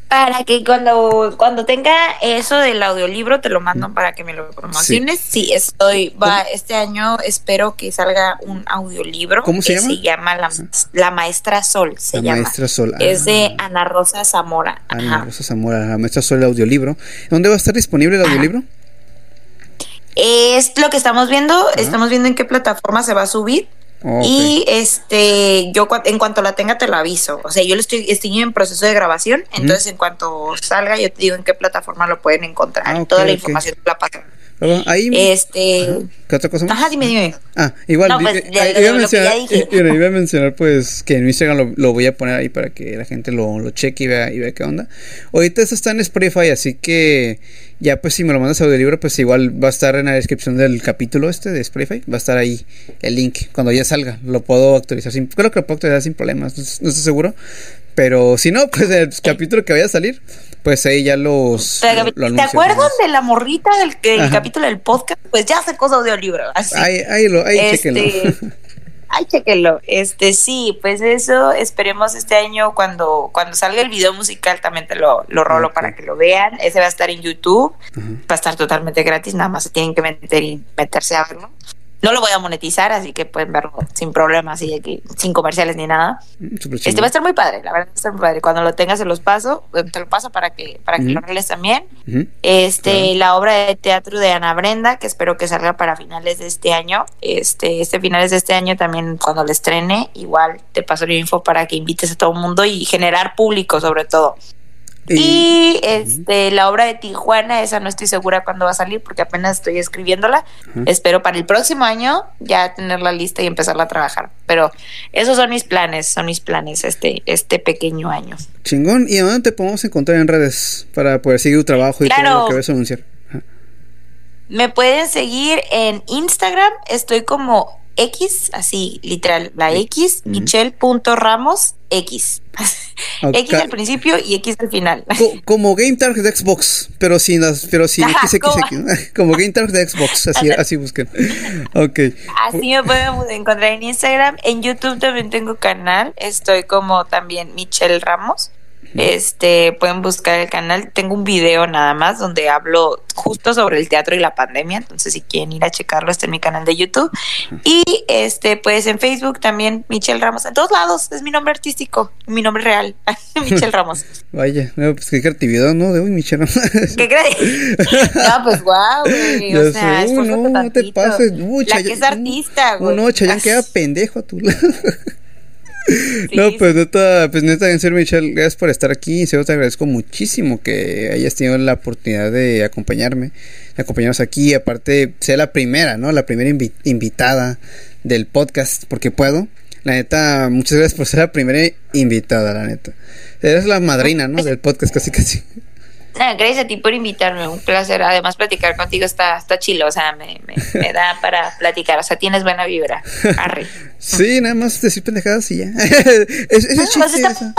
Para que cuando, cuando tenga eso del audiolibro te lo mando para que me lo promociones. Sí, estoy, va, este año espero que salga un audiolibro. ¿Cómo se llama? Se llama La, Maestra Sol, se la Maestra Sol. Es de ah. Ana Rosa Zamora. Ana Rosa Zamora, La Maestra Sol, el audiolibro. ¿Dónde va a estar disponible el audiolibro? Es lo que estamos viendo, estamos viendo en qué plataforma se va a subir. Y este, yo en cuanto la tenga te la aviso. O sea, yo estoy, estoy en proceso de grabación, entonces en cuanto salga yo te digo en qué plataforma lo pueden encontrar. Ah, Toda la información te la paso. Ahí, este. ¿Qué otra cosa más? Ajá, dime, dime. Ah, igual. pues, iba, a mencionar, iba a mencionar, pues, que en Instagram lo, voy a poner ahí para que la gente lo, lo cheque y vea, y vea qué onda. Ahorita eso está en Spotify, así que ya, pues, si me lo mandas a libro, pues igual va a estar en la descripción del capítulo este de Spotify. Va a estar ahí el link cuando ya salga. Lo puedo actualizar sin. Creo que lo puedo actualizar sin problemas, no estoy seguro. Pero si no, pues el capítulo que vaya a salir, pues ahí ya los. ¿Te, acuerdas de la morrita del capítulo del podcast? Pues ya sacó su audiolibro. Así. Ahí, ahí, lo, ahí este, chequenlo. Ay, chequenlo. Este, sí, pues eso esperemos este año cuando, cuando salga el video musical también te lo, lo rolo para que lo vean. Ese va a estar en YouTube, va a estar totalmente gratis, nada más se tienen que meter y meterse a verlo. No lo voy a monetizar, así que pueden verlo sin problemas y aquí, sin comerciales ni nada. Mm, este va a estar muy padre, la verdad va a estar muy padre. Cuando lo tengas se los paso, eh, te lo paso para que para que lo reles también. Este, la obra de teatro de Ana Brenda, que espero que salga para finales de este año. Este, este finales de este año también cuando lo estrene, igual te paso la info para que invites a todo el mundo y generar público sobre todo. Y, este, la obra de Tijuana, esa no estoy segura cuándo va a salir porque apenas estoy escribiéndola. Espero para el próximo año ya tenerla lista y empezarla a trabajar. Pero esos son mis planes, son mis planes este, este pequeño año. Chingón. ¿Y a dónde te podemos encontrar en redes para poder seguir tu trabajo y todo lo que vas a anunciar? Me pueden seguir en Instagram, estoy como X, así literal, la X, michelle.ramos X. X al principio y X al final. como Game Target de Xbox, pero sin las, pero sin XX, como... como Game Target de Xbox, así, así busquen. Ok. Así me pueden encontrar en Instagram. En YouTube también tengo canal. Estoy como también Michelle Ramos. Este, pueden buscar el canal. Tengo un video nada más donde hablo justo sobre el teatro y la pandemia. Entonces, si quieren ir a checarlo, está en mi canal de YouTube. Y este, pues en Facebook también, Michelle Ramos. En todos lados, es mi nombre artístico, mi nombre real, Michelle Ramos. Vaya, pues qué creatividad, ¿no? De hoy, Michelle Ramos. ¿Qué crees? no, pues guau, güey. O sea, es no, no te pases. la que es artista, güey. No, no, Chayanne queda pendejo a tu lado no, pues neta, pues neta, en serio, Michelle, gracias por estar aquí. En serio, te agradezco muchísimo que hayas tenido la oportunidad de acompañarme, de acompañarnos aquí. Aparte, sea la primera, ¿no? La primera invitada del podcast, porque puedo. La neta, muchas gracias por ser la primera invitada, la neta. Eres la madrina, ¿no? Del podcast, casi, casi. Ah, gracias a ti por invitarme, un placer. Además, platicar contigo está, está chilo, o sea, me, me, da para platicar, o sea, tienes buena vibra. Arre. Sí, nada más decir pendejadas y ya. es, es pues está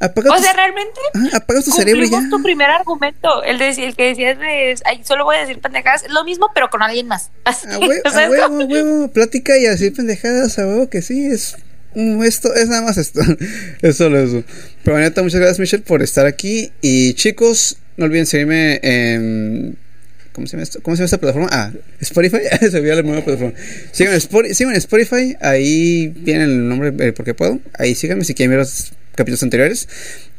padre. o sea, realmente. Ah, apagas tu cerebro ya. tu primer argumento, el, de, el que decías de. Ay, solo voy a decir pendejadas. Lo mismo, pero con alguien más. A huevo, a huevo, huevo, plática y así pendejadas, a huevo que sí, es esto es nada más esto. es solo eso. Pero neta, muchas gracias, Michelle, por estar aquí. Y chicos, no olviden seguirme en. ¿Cómo se llama esto? ¿Cómo se llama esta plataforma? Ah, Spotify. se vio la nueva plataforma. Síganme en Spotify. Ahí viene el nombre porque puedo. Ahí síganme si quieren ver los capítulos anteriores.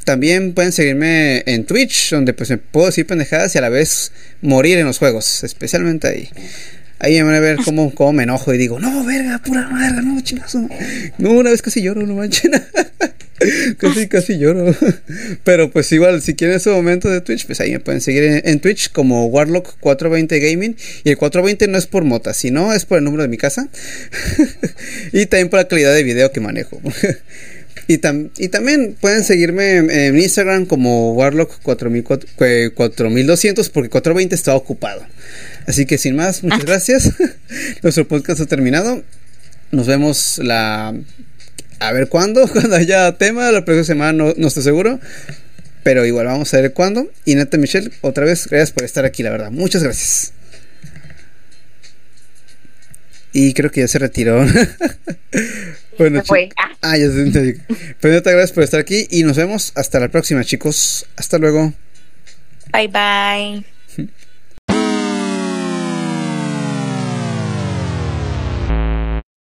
También pueden seguirme en Twitch, donde pues me puedo decir pendejadas y a la vez morir en los juegos, especialmente ahí. Ahí me van a ver cómo, cómo me enojo y digo, no, verga, pura verga, no, chingazo. No, una vez casi lloro, no manches. casi, casi lloro. Pero pues igual, si quieren ese momento de Twitch, pues ahí me pueden seguir en, Twitch como Warlock 420 Gaming. Y el 420 no es por mota, sino es por el número de mi casa. y también por la calidad de video que manejo. Y, también pueden seguirme en, Instagram como Warlock 4200 porque 420 está ocupado. Así que sin más, muchas ah. gracias. Nuestro podcast ha terminado. Nos vemos la... A ver cuándo, cuando haya tema, la próxima semana no, no estoy seguro. Pero igual vamos a ver cuándo. Y Nata Michelle, otra vez, gracias por estar aquí, la verdad. Muchas gracias. Y creo que ya se retiró. Bueno, ah. ah, ya se Pues muchas gracias por estar aquí y nos vemos hasta la próxima, chicos. Hasta luego. Bye bye.